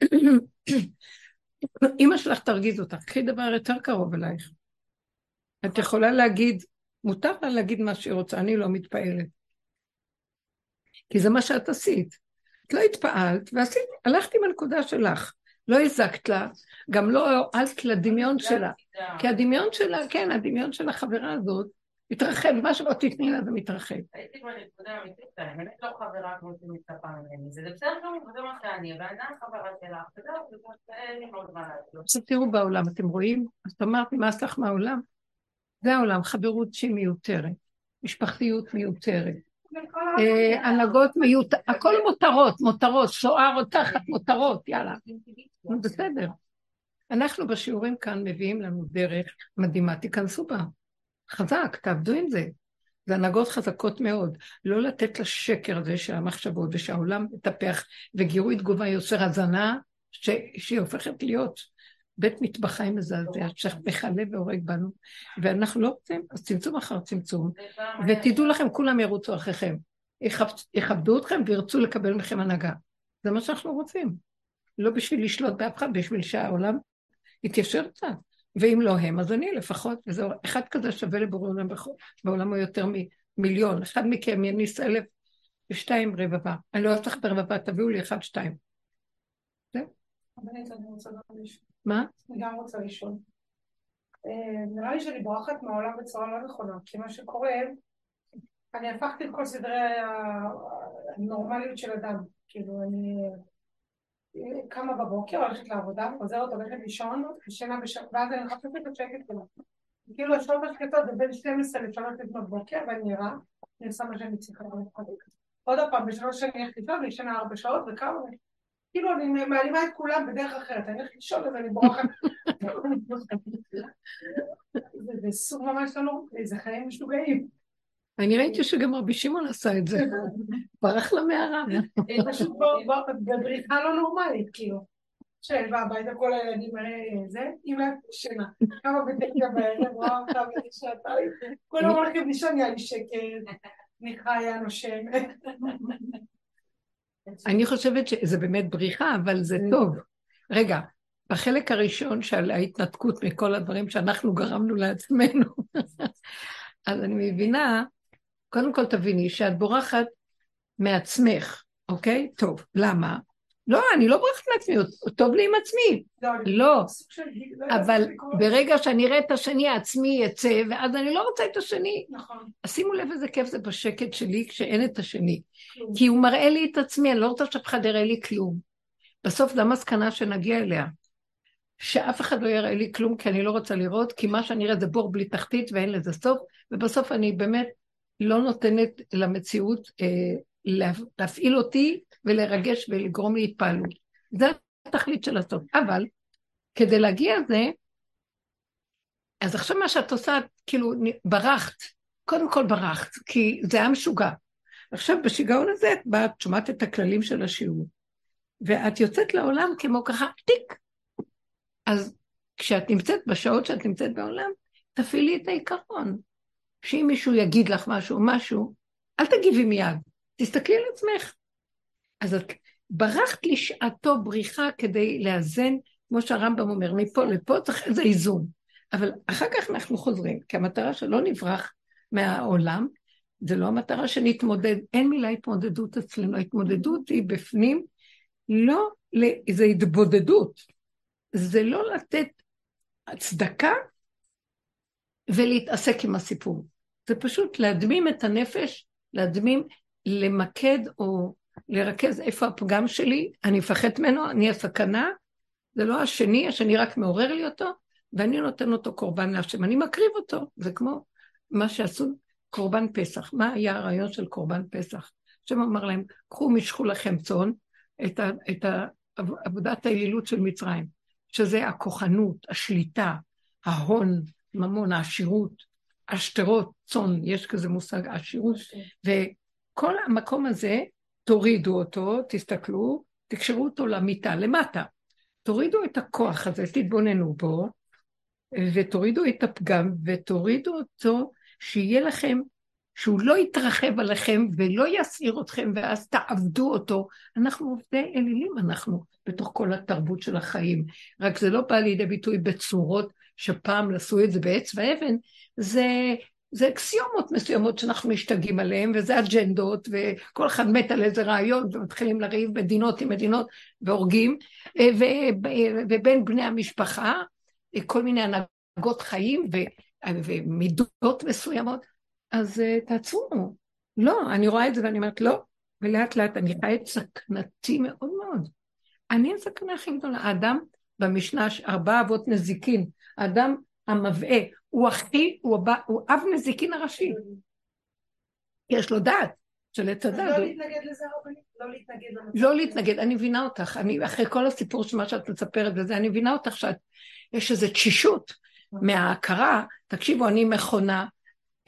[clears throat] אימא שלך תרגיז אותך, קחי דבר יותר קרוב אלייך. את יכולה להגיד, מותר לה להגיד מה שהיא רוצה, אני לא מתפעלת. כי זה מה שאת עשית. את לא התפעלת, ועשית, הלכת עם הנקודה שלך. לא הזקת לה, גם לא הועלת לדמיון שלה. כי הדמיון שלה, כן, הדמיון של החברה הזאת, מתרחב, מה שלא תתני לה זה מתרחב. הייתי בנקודה האמיתית, אני באמת לא חברה כמו שמצפה ממני, זה בסדר גמור, זה מה שאני, ואני חברה שלך, וזהו, זה אין לי מאוד מה לעשות. עכשיו תראו בעולם, אתם רואים? אז אמרת, נמאס לך מהעולם? זה העולם, חברות שהיא מיותרת, משפחתיות מיותרת, הנהגות מיותרת, הכל מותרות, מותרות, שואה רותחת, מותרות, יאללה, בסדר. אנחנו בשיעורים כאן מביאים לנו דרך מדהימה, תיכנסו בה. חזק, תעבדו עם זה. זה הנהגות חזקות מאוד. לא לתת לשקר הזה של המחשבות ושהעולם מטפח וגירוי תגובה יוצר הזנה ש... שהיא הופכת להיות בית מטבחיים מזעזע, שמכלה והורג בנו, ואנחנו לא רוצים, אז צמצום אחר צמצום, ותדעו לכם, כולם ירוצו אחריכם. יכבדו אתכם וירצו לקבל מכם הנהגה. זה מה שאנחנו רוצים. לא בשביל לשלוט באף אחד, בשביל שהעולם יתיישר קצת. ואם לא הם, אז אני לפחות, וזהו, אחד כזה שווה לבורא עולם בעולם הוא יותר ממיליון, אחד מכם יניס אלף ושתיים רבבה. אני לא אוהבת לך ברבבה, תביאו לי אחד, שתיים. מה? אני גם רוצה לשאול. נראה לי שאני בורחת מהעולם בצורה לא נכונה, כי מה שקורה, אני הפכתי את כל סדרי הנורמליות של אדם. כאילו, אני קמה בבוקר, הולכת לעבודה, חוזרת, הולכת לישון, ישנה בשקט, ואז אני מחפשת את השקט שלו. כאילו השעות השקטות זה בין 12 ל-3 לפנות בוקר, ואני נראה, אני עושה מה שאני צריכה. עוד פעם, בשלוש שנים לישון, אני ישנה ארבע שעות, וכמה... כאילו אני מעלימה את כולם בדרך אחרת, אני הולכת לישון ואני בורחת. זה סוג ממש לא נורמלי, זה חיים משוגעים. אני ראיתי שגם רבי שמעון עשה את זה, ברח למערה. פשוט בבריחה לא נורמלית, כאילו. שאני באה הביתה, כל הילדים האלה, זה, אמא ישנה. כמה בתקע בערב, רואה אותה בשעתיים. כולם הולכים לישון, לי שקט. אני חיה, נושמת. אני חושבת שזה באמת בריחה, אבל זה טוב. רגע, בחלק הראשון של ההתנתקות מכל הדברים שאנחנו גרמנו לעצמנו, [laughs] אז אני מבינה, קודם כל תביני שאת בורחת מעצמך, אוקיי? טוב, למה? לא, אני לא בורחת מעצמי, טוב לי עם עצמי. לא, של- לא יודעת אבל. ברגע שאני אראה את השני, העצמי יצא, ואז אני לא רוצה את השני. נכון. שימו לב איזה כיף זה בשקט שלי כשאין את השני. כי הוא מראה לי את עצמי, אני לא רוצה שאף אחד יראה לי כלום. בסוף זו המסקנה שנגיע אליה. שאף אחד לא יראה לי כלום, כי אני לא רוצה לראות, כי מה שאני אראה זה בור בלי תחתית ואין לזה סוף, ובסוף אני באמת לא נותנת למציאות אה, לה, להפעיל אותי ולרגש ולגרום לי התפעלות. זה התכלית של הסוף. אבל כדי להגיע לזה, אז עכשיו מה שאת עושה, כאילו ברחת, קודם כל ברחת, כי זה היה משוגע. עכשיו בשיגעון הזה את באה, את שומעת את הכללים של השיעור, ואת יוצאת לעולם כמו ככה, טיק. אז כשאת נמצאת, בשעות שאת נמצאת בעולם, תפעילי את העיקרון. שאם מישהו יגיד לך משהו, משהו, אל תגיבי מיד, תסתכלי על עצמך. אז את ברחת לשעתו בריחה כדי לאזן, כמו שהרמב"ם אומר, מפה לפה צריך איזה איזון. אבל אחר כך אנחנו חוזרים, כי המטרה שלא נברח מהעולם, זה לא המטרה שנתמודד, אין מילה התמודדות אצלנו, ההתמודדות היא בפנים, לא, זה התבודדות, זה לא לתת הצדקה ולהתעסק עם הסיפור. זה פשוט להדמים את הנפש, להדמים, למקד או לרכז איפה הפגם שלי, אני מפחד ממנו, אני הסכנה, זה לא השני, השני רק מעורר לי אותו, ואני נותן אותו קורבן להשם, אני מקריב אותו, זה כמו מה שעשו קורבן פסח. מה היה הרעיון של קורבן פסח? השם אמר להם, קחו משכו לכם צאן, את, ה, את ה, עבודת האלילות של מצרים, שזה הכוחנות, השליטה, ההון, ממון, העשירות, השטרות, צאן, יש כזה מושג, עשירות, וכל המקום הזה, תורידו אותו, תסתכלו, תקשרו אותו למיטה, למטה. תורידו את הכוח הזה, תתבוננו בו, ותורידו את הפגם, ותורידו אותו, שיהיה לכם, שהוא לא יתרחב עליכם ולא יסעיר אתכם, ואז תעבדו אותו. אנחנו עובדי אלילים, אנחנו, בתוך כל התרבות של החיים. רק זה לא בא לידי ביטוי בצורות שפעם עשו את זה בעץ ואבן, זה, זה אקסיומות מסוימות שאנחנו משתגעים עליהן, וזה אג'נדות, וכל אחד מת על איזה רעיון, ומתחילים לריב מדינות עם מדינות, והורגים, ו, ובין בני המשפחה, כל מיני הנהגות חיים ומידות מסוימות, אז תעצרו. לא, אני רואה את זה ואני אומרת, לא, ולאט לאט אני חיה את סכנתי מאוד מאוד. אני הסכנה הכי גדולה. האדם במשנה, ארבעה אבות נזיקין, האדם המבעה, הוא הכי, הוא, הבא, הוא אב נזיקין הראשי. יש לו דעת של עץ הדת. לא להתנגד לזה, רבנית? לא להתנגד למצב. לא להתנגד, אני מבינה אותך, אני, אחרי כל הסיפור של מה שאת מספרת וזה, אני מבינה אותך שאת, יש איזו תשישות מההכרה, תקשיבו, אני מכונה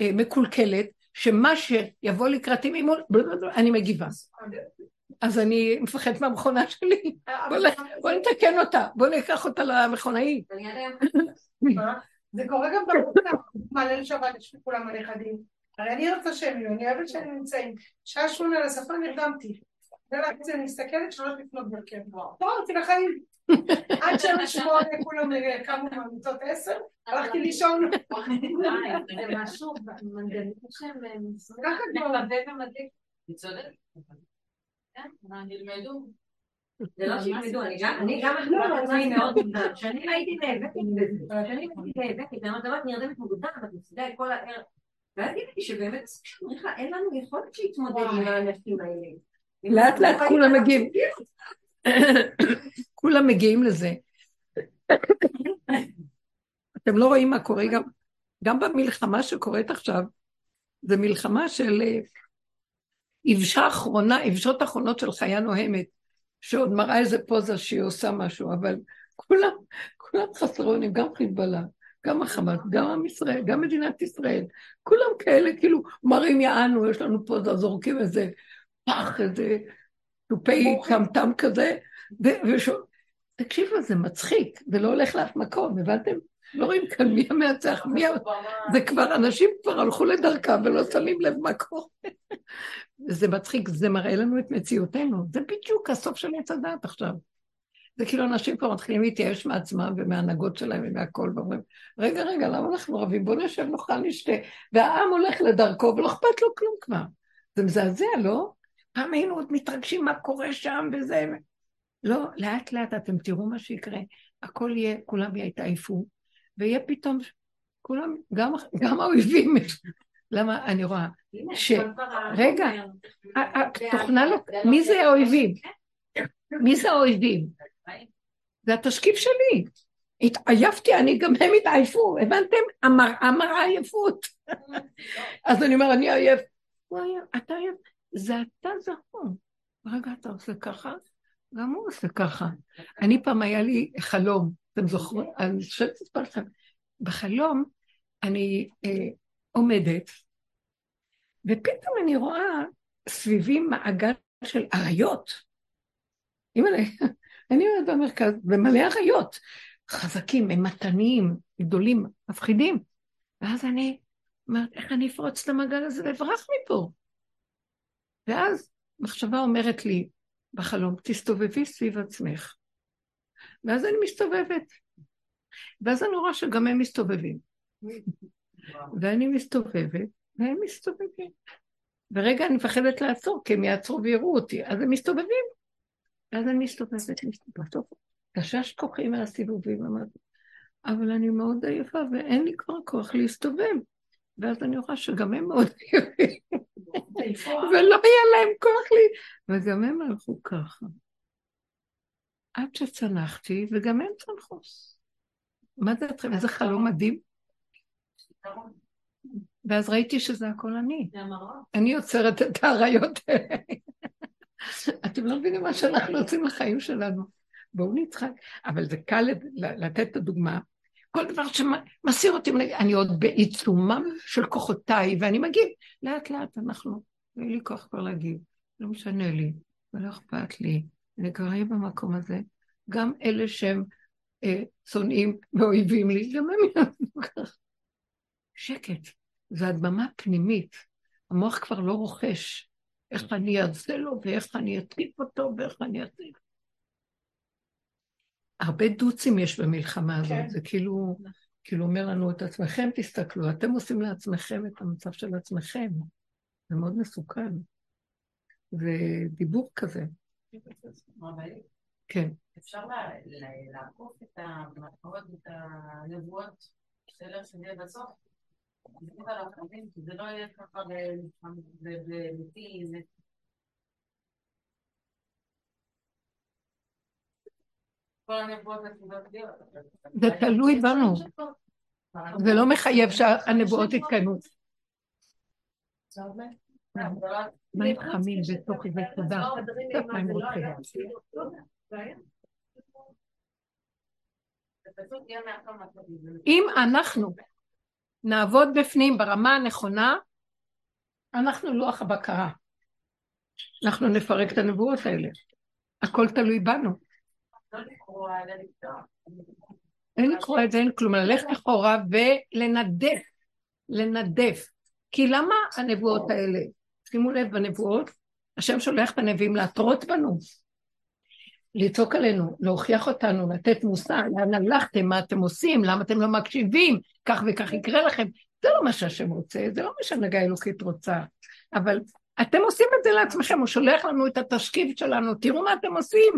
אה, מקולקלת, שמה שיבוא לקראתי ממול, אני מגיבה. אז אני מפחדת מהמכונה שלי, בוא נ- בוא נתקן אותה, בוא ניקח אותה למכונאי. [laughs] זה קורה גם בעבודה, מעלה לשבת, יש לי כולם הנכדים. הרי אני רוצה שהם יהיו, אני אוהבת שהם נמצאים. שעה שמונה לשפה נרדמתי. ורק אני מסתכלת שלוש לפנות בוקר. לא, רציתי לחיים. עד שעה שמונה כולם אה, קמו מהמיטות עשר, הלכתי לישון. [laughs] זה משהו, מנגנון שהם ככה כבר. מחבב ומדליק. היא צודקת. כן, נלמדו. זה לא שילמדו, אני גם, מחזירה את עצמי מאוד מוקדם. כשאני הייתי נאבקת בזה, כשאני הייתי נאבקת, ואמרת, את נרדמת מוקדם, את מפסידה את כל הערב. ואז גיליתי שבאמת בריחה, אין לנו יכולת להתמודד עם האנשים האלה. לאט לאט כולם מגיעים. [coughs] כולם מגיעים לזה. [coughs] אתם לא רואים מה קורה גם, גם במלחמה שקורית עכשיו, זו מלחמה של אה, יבשה אחרונה, יבשות אחרונות של חיה נוהמת, שעוד מראה איזה פוזה שהיא עושה משהו, אבל כולם, כולם חסרי אונים, גם חיזבאללה, גם החמאס, גם עם ישראל, גם מדינת ישראל, כולם כאלה כאילו מראים יענו, יש לנו פוזה, זורקים איזה פח, איזה תופי טמטם כזה, ו- וש- תקשיבו, זה מצחיק, זה לא הולך לאף מקום, הבנתם? לא רואים כאן מי המנצח, מי ה... זה כבר, אנשים כבר הלכו לדרכם ולא שמים לב מה קורה. וזה מצחיק, זה מראה לנו את מציאותנו. זה בדיוק הסוף של עץ הדעת עכשיו. זה כאילו אנשים כבר מתחילים להתייאש מעצמם ומההנהגות שלהם ומהכל, ואומרים, רגע, רגע, למה אנחנו רבים? בואו נשב, נאכל, נשתה. והעם הולך לדרכו ולא אכפת לו כלום כבר. זה מזעזע, לא? פעם היינו עוד מתרגשים מה קורה שם וזה. לא, לאט לאט אתם תראו מה שיקרה. הכל יהיה, כולם יתעייפו, ויהיה פתאום, כולם, גם, גם האויבים, למה אני רואה, ש... רגע, תוכנה לא, מי זה האויבים? מי זה האויבים? זה התשקיף שלי. התעייפתי, אני גם הם התעייפו, הבנתם? המראה עייפות. [laughs] אז אני אומר, אני עייף. הוא עייף, אתה עייף. זה אתה זכור. רגע, אתה עושה ככה? גם הוא עושה ככה. אני פעם היה לי חלום, אתם זוכרים? אני חושבת לספר לכם. בחלום אני אה, עומדת, ופתאום אני רואה סביבי מעגל של אריות. אימא'לה, [laughs] אני עומדת במרכז, ומלא אריות, חזקים, ממתניים, גדולים, מפחידים. ואז אני אומרת, איך אני אפרוץ את המעגל הזה ואברח מפה? ואז מחשבה אומרת לי בחלום, תסתובבי סביב עצמך. ואז אני מסתובבת. ואז אני רואה שגם הם מסתובבים. ואני מסתובבת, והם מסתובבים. ורגע אני מפחדת לעצור, כי הם יעצרו ויראו אותי, אז הם מסתובבים. ואז אני מסתובבת, מסתובבת. קשש כוחי מהסיבובים, אמרתי, אבל אני מאוד עייפה ואין לי כבר כוח להסתובב. ואז אני רואה שגם הם מאוד עייפים. ולא היה להם כוח לי, וגם הם הלכו ככה. עד שצנחתי, וגם הם צנחו. מה זה אתכם? איזה חלום מדהים. ואז ראיתי שזה הכל אני. אני יוצרת את האריות האלה. [laughs] אתם לא מבינים מה שאנחנו עושים לחיים שלנו. בואו נצחק. אבל זה קל לתת את הדוגמה. כל דבר שמסיר אותי, אני עוד בעיצומם של כוחותיי, ואני מגיב. לאט לאט אנחנו, אין לי כוח כבר להגיב. לא משנה לי, ולא אכפת לי. אהיה במקום הזה. גם אלה שהם אה, שונאים ואויבים לי, גם הם יעשו ככה. שקט. זו הדממה פנימית. המוח כבר לא רוכש איך אני אעשה לו ואיך אני אתקיף אותו ואיך אני אעשה. הרבה דוצים יש במלחמה הזאת, כן. זה כאילו, כאילו אומר לנו את עצמכם תסתכלו, אתם עושים לעצמכם את המצב של עצמכם. זה מאוד מסוכן. זה דיבור כזה. כן. אפשר לעקוף את המטרות ואת הנבואות של שזה בסוף? זה לא יהיה ככה בביתי, זה תלוי בנו. זה לא מחייב שהנבואות יתקיימו. מים חמים בתוכי ותודה. קצת מים רותחים. אם אנחנו נעבוד בפנים ברמה הנכונה, אנחנו לוח הבקרה. אנחנו נפרק את הנבואות האלה. הכל תלוי בנו. אין לקרוא את זה, אין כלום, ללכת אחורה ולנדף, לנדף. כי למה הנבואות האלה? שימו לב בנבואות, השם שולח את הנביאים להתרות בנו, לצעוק עלינו, להוכיח אותנו, לתת מוסר, לאן הלכתם, מה אתם עושים, למה אתם לא מקשיבים, כך וכך יקרה לכם. זה לא מה שהשם רוצה, זה לא מה שהנהגה האלוקית רוצה. אבל אתם עושים את זה לעצמכם, הוא שולח לנו את התשקיף שלנו, תראו מה אתם עושים.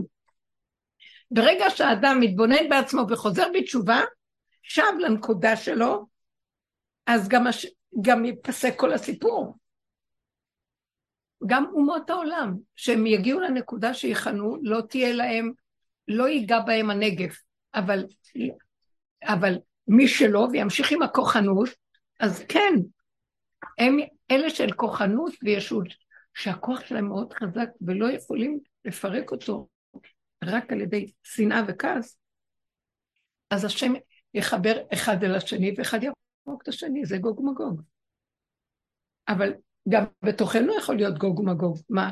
ברגע שהאדם מתבונן בעצמו וחוזר בתשובה, שב לנקודה שלו, אז גם, הש... גם ייפסק כל הסיפור. גם אומות העולם, שהם יגיעו לנקודה שיכנו, לא תהיה להם, לא ייגע בהם הנגף, אבל, אבל מי שלא וימשיך עם הכוחנות, אז כן, הם אלה של כוחנות וישות, שהכוח שלהם מאוד חזק ולא יכולים לפרק אותו רק על ידי שנאה וכעס, אז השם יחבר אחד אל השני ואחד יחרוק את השני, זה גוג ומגוג. אבל גם בתוכנו יכול להיות גוג ומגוג. מה?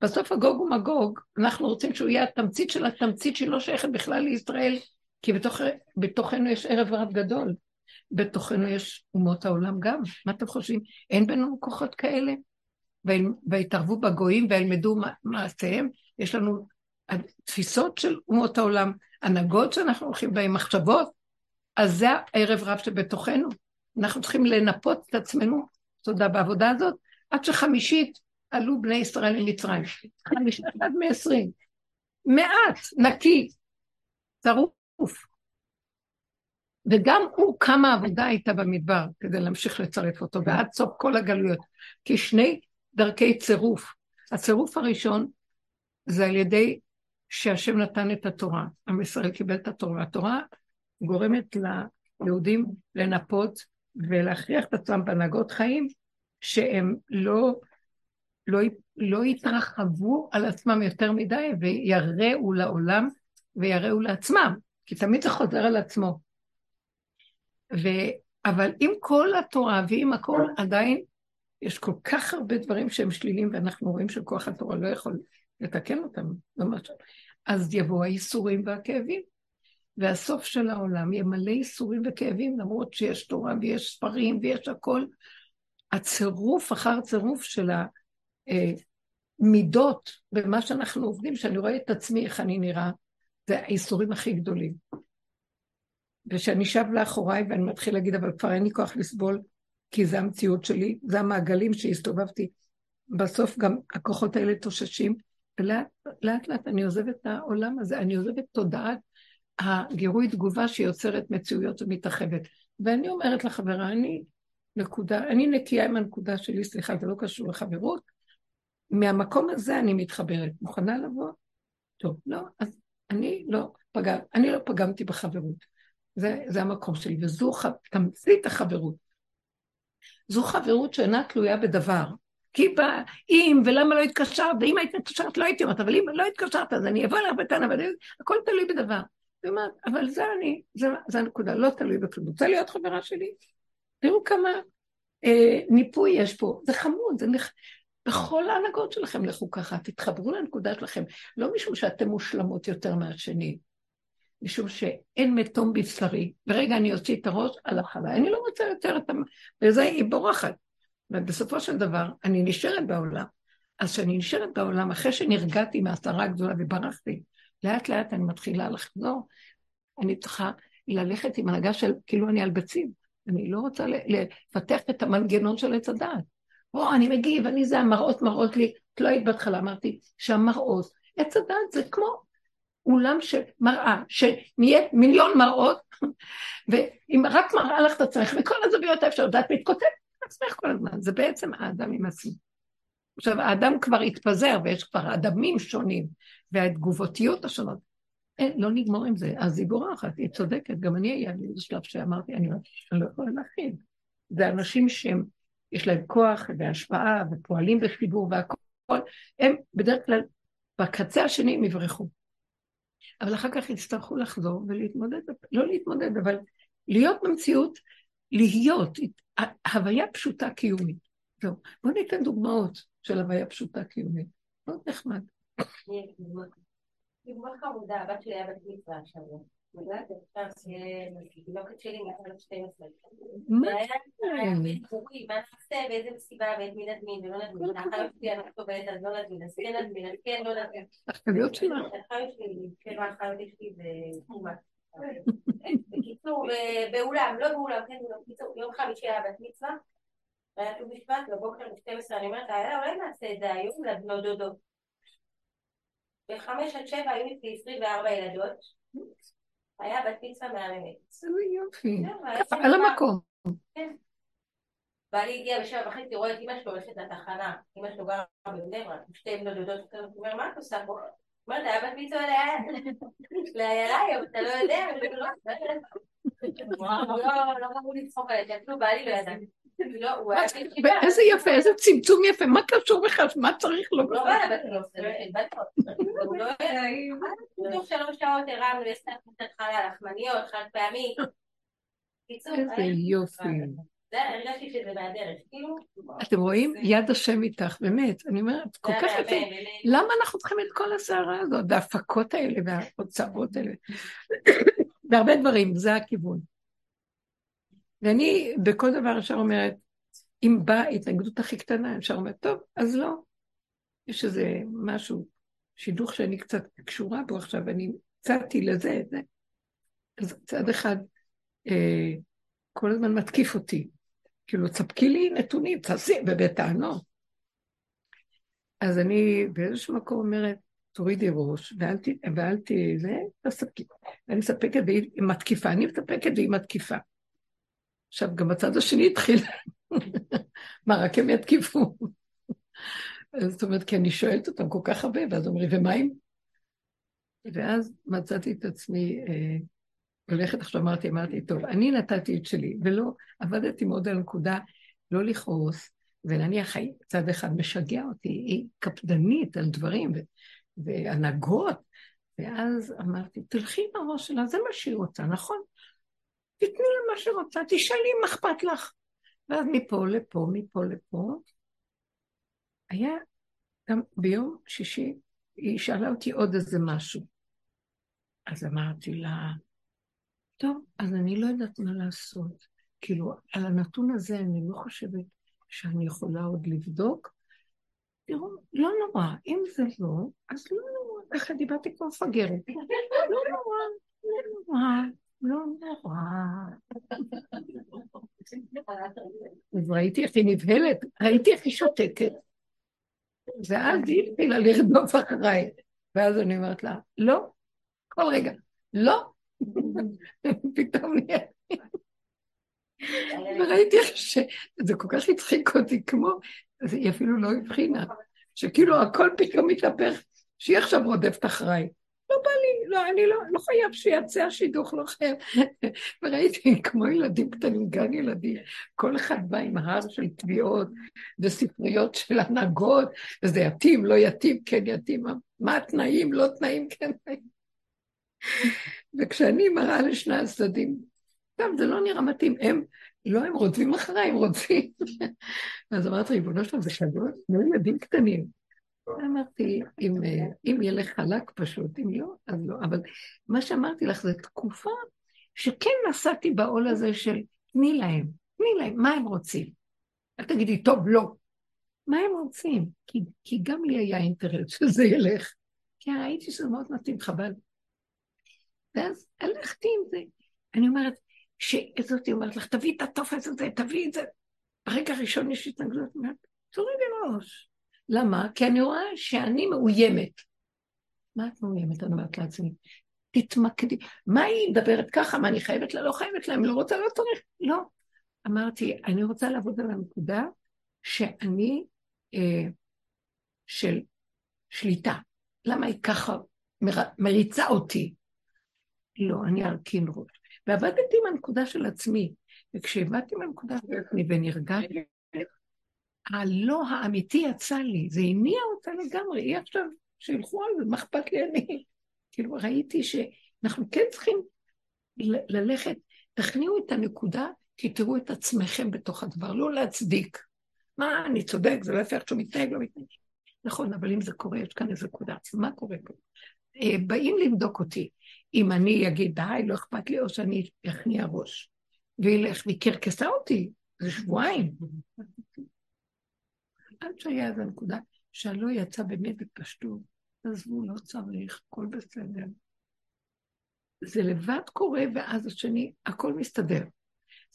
בסוף הגוג ומגוג, אנחנו רוצים שהוא יהיה התמצית של התמצית שלא שייכת בכלל לישראל, כי בתוך, בתוכנו יש ערב רב גדול. בתוכנו יש אומות העולם גם. מה אתם חושבים? אין בינינו כוחות כאלה? ויתערבו בגויים וילמדו מעשיהם. יש לנו תפיסות של אומות העולם, הנהגות שאנחנו הולכים בהן, מחשבות. אז זה הערב רב שבתוכנו. אנחנו צריכים לנפות את עצמנו, תודה, בעבודה הזאת, עד שחמישית עלו בני ישראל ממצרים. חמישית עד מעשרים. מעט, נקי, צרוף. וגם הוא, כמה עבודה הייתה במדבר כדי להמשיך לצרף אותו, ועד סוף כל הגלויות. כי שני דרכי צירוף. הצירוף הראשון זה על ידי שהשם נתן את התורה. עם ישראל קיבל את התורה. התורה גורמת ליהודים לנפות ולהכריח את עצמם בהנהגות חיים שהם לא, לא, לא יתרחבו על עצמם יותר מדי ויראו לעולם ויראו לעצמם, כי תמיד זה חוזר על עצמו. ו... אבל עם כל התורה ועם הכל, עדיין יש כל כך הרבה דברים שהם שלילים, ואנחנו רואים שכוח התורה לא יכול לתקן אותם, ממש. אז יבואו הייסורים והכאבים. והסוף של העולם יהיה מלא ייסורים וכאבים, למרות שיש תורה ויש ספרים ויש הכל. הצירוף אחר צירוף של המידות במה שאנחנו עובדים, שאני רואה את עצמי, איך אני נראה, זה הייסורים הכי גדולים. וכשאני שב לאחוריי ואני מתחיל להגיד, אבל כבר אין לי כוח לסבול, כי זה המציאות שלי, זה המעגלים שהסתובבתי. בסוף גם הכוחות האלה תוששים, ולאט לאט, אני עוזבת את העולם הזה, אני עוזבת תודעת הגירוי תגובה שיוצרת מציאויות ומתרחבת. ואני אומרת לחברה, אני נקודה, אני נקייה עם הנקודה שלי, סליחה, זה לא קשור לחברות, מהמקום הזה אני מתחברת. מוכנה לבוא? טוב, לא, אז אני לא פגע, אני לא פגמתי בחברות. זה, זה המקום שלי, וזו ח... תמצית החברות. זו חברות שאינה תלויה בדבר. כי בא, אם ולמה לא התקשרת, ואם היית מתקשרת לא הייתי אומרת, אבל אם לא התקשרת אז אני אבוא אליך בטענה, הכל תלוי בדבר. אבל זה אני, זה, זה הנקודה, לא תלוי בכלום. רוצה להיות חברה שלי? תראו כמה אה, ניפוי יש פה, זה חמוד, זה נח... בכל ההנהגות שלכם לכו ככה, תתחברו לנקודה שלכם, לא משום שאתם מושלמות יותר מהשני, משום שאין מתום בבשרי, ורגע אני אוציא את הראש על החלה, אני לא רוצה יותר את ה... וזה היא בורחת. ובסופו של דבר, אני נשארת בעולם. אז כשאני נשארת בעולם, אחרי שנרגעתי מהסערה הגדולה וברחתי, לאט לאט אני מתחילה לחזור, אני צריכה ללכת עם הנהגה של כאילו אני על ביצים. אני לא רוצה לפתח את המנגנון של עץ הדעת. או, אני מגיב, אני זה, המראות מראות לי. את לא היית בהתחלה, אמרתי שהמראות, עץ הדעת זה כמו אולם של מראה, שנהיה מיליון מראות, [laughs] ואם רק מראה לך את עצמך, וכל הזוויות האפשרות, ואת מתכותבת את עצמך כל הזמן, זה בעצם האדם עם עצמו. עכשיו, האדם כבר התפזר, ויש כבר אדמים שונים, והתגובותיות השונות. אין, לא נגמור עם זה. אז היא בורחת, היא צודקת, גם אני היה לי איזה שלב שאמרתי, אני, אני לא יכולה להכין. זה אנשים שהם, יש להם כוח והשפעה, ופועלים בחיבור והכול, הם בדרך כלל, בקצה השני הם יברחו. אבל אחר כך יצטרכו לחזור ולהתמודד, לא להתמודד, אבל להיות במציאות, להיות, הוויה פשוטה קיומית. זהו. בואו ניתן דוגמאות של הוויה פשוטה קיומית. מאוד נחמד. דוגמה חמודה, הבת שלי היה בת מצווה השבוע. תינוקת שלי מ 12. והיה דיבורים, מה נעשה, באיזה מסיבה, ואת מי נזמין, ולא נזמין. האחיות שלי אנחנו טובת, אז לא נזמין, אז כן נזמין, אז כן לא נזמין. האחיות שלך. האחיות שלי, כן, האחיות שלי זה תרומה. בקיצור, באולם, לא באולם, כן, בקיצור, יום חמישי היה בת מצווה, והיה ט"ו בשבט, בבוקר ב-12 אני אומרת, אולי נעשה את זה היום לבנות דודות. בחמש עד שבע היו לי 24 ילדות. היה בת מצווה מהממת. יופי. על המקום. כן. בעלי הגיע בשבע וחצי, רואה את אמא שלו הולכת לתחנה. אמא שלו גרה בבני ברק, שתי בנות דודות, הוא אומר, מה את עושה פה? אומרת, היה בת מצווה לאיילה היום, אתה לא יודע, לא, לא ראו לצחוק עליה, אפילו בעלי לא ידע. איזה יפה, איזה צמצום יפה, מה קשור בכלל, מה צריך לו? לא בא תוך שלוש שעות הרמנו, יש קצת חלה לחמניות, חד פעמי. איזה יופי. שזה מהדרך, כאילו... אתם רואים? יד השם איתך, באמת. אני אומרת, כל כך יפה. למה אנחנו צריכים את כל הסערה הזאת, וההפקות האלה, וההוצאות האלה? [coughs] בהרבה דברים, זה הכיוון. ואני בכל דבר ישר אומרת, אם באה ההתנגדות הכי קטנה, אפשר אומרת, טוב, אז לא. יש איזה משהו, שידוך שאני קצת קשורה בו עכשיו, אני הצעתי לזה, זה. אז צד אחד אה, כל הזמן מתקיף אותי. כאילו, תספקי לי נתונים, תעשי, ובטענות. אז אני באיזשהו מקום אומרת, תורידי ראש, ואל ת... ואל ת... זה, תספקי. אני מספקת והיא מתקיפה, אני מספקת והיא מתקיפה. עכשיו, גם הצד השני התחיל, [laughs] מה, רק הם יתקיפו? [laughs] זאת אומרת, כי אני שואלת אותם כל כך הרבה, ואז אומרים, ומה אם? ואז מצאתי את עצמי אה, הולכת עכשיו, אמרתי, אמרתי, טוב, אני נתתי את שלי, ולא, עבדתי מאוד על הנקודה, לא לכעוס, ונניח צד אחד משגע אותי, היא קפדנית על דברים והנהגות, ואז אמרתי, תלכי עם הראש שלה, זה מה שהיא רוצה, נכון? תתני לה מה שהיא רוצה, תשאלי מה אכפת לך. ואז מפה לפה, מפה לפה. היה גם ביום שישי, היא שאלה אותי עוד איזה משהו. אז אמרתי לה, טוב, אז אני לא יודעת מה לעשות. כאילו, על הנתון הזה אני לא חושבת שאני יכולה עוד לבדוק. תראו, לא נורא, אם זה לא, אז לא נורא, ככה דיברתי כמו מפגרת. לא נורא, לא נורא, לא נורא. אז ראיתי איך היא נבהלת, ראיתי איך היא שותקת. ואז היא התחילה לרדוף אחריי. ואז אני אומרת לה, לא, כל רגע, לא. פתאום נהיה... וראיתי איך ש... זה כל כך הצחיק אותי, כמו... היא אפילו לא הבחינה, שכאילו הכל פתאום מתהפך, שהיא עכשיו רודפת אחריי. לא בא לי, לא, אני לא, לא חייב שיצא השידוך, לא חייב. [laughs] וראיתי כמו ילדים קטנים, גן ילדים, כל אחד בא עם הר של תביעות וספריות של הנהגות, וזה יתאים, לא יתאים, כן יתאים, מה, מה התנאים, לא תנאים, כן תנאים. [laughs] וכשאני מראה לשני הצדדים, טוב, זה לא נראה מתאים, הם, לא, הם רודפים אחריי, הם רודפים. [laughs] אז אמרתי, ריבונו שלום, זה כדור, תנו ילדים קטנים. אמרתי, אם, אם ילך חלק פשוט, אם לא, אז לא. אבל מה שאמרתי לך, זו תקופה שכן נסעתי בעול הזה של תני להם, תני להם, מה הם רוצים? אל תגידי, טוב, לא. מה הם רוצים? כי, כי גם לי היה אינטרס שזה ילך. כי ראיתי שזה מאוד מתאים, חבל. ואז הלכתי עם זה. אני אומרת, שזאתי אומרת לך, תביאי את הטופס הזה, תביאי את זה. ברגע הראשון יש התנגדות, אומרת, תורידי ראש. למה? כי אני רואה שאני מאוימת. מה את מאוימת? אני אומרת לעצמי. תתמקדי. מה היא מדברת ככה? מה אני חייבת לה? לא חייבת לה, אם לא רוצה, לא צריך. לא. אמרתי, אני רוצה לעבוד על הנקודה שאני אה, של שליטה. למה היא ככה מר, מריצה אותי? לא, אני ארכין ראש. ועבדתי עם הנקודה של עצמי, וכשעבדתי עם הנקודה של עצמי ונרגעתי, הלא האמיתי יצא לי, זה הניע אותה לגמרי, היא עכשיו, שילכו על זה, מה אכפת לי אני? כאילו ראיתי שאנחנו כן צריכים ללכת, תכניעו את הנקודה, כי תראו את עצמכם בתוך הדבר, לא להצדיק. מה, אני צודק, זה לא יפה איך שהוא מתנהג, לא מתנהג. נכון, אבל אם זה קורה, יש כאן איזה נקודה, מה קורה פה? אה, באים לבדוק אותי, אם אני אגיד די, לא אכפת לי, או שאני אכניע ראש. והיא קרקסה אותי, זה שבועיים. עד שהיה איזו נקודה שהלא יצא באמת בפשטות, עזבו, לא צריך, הכל בסדר. זה לבד קורה, ואז השני, הכל מסתדר.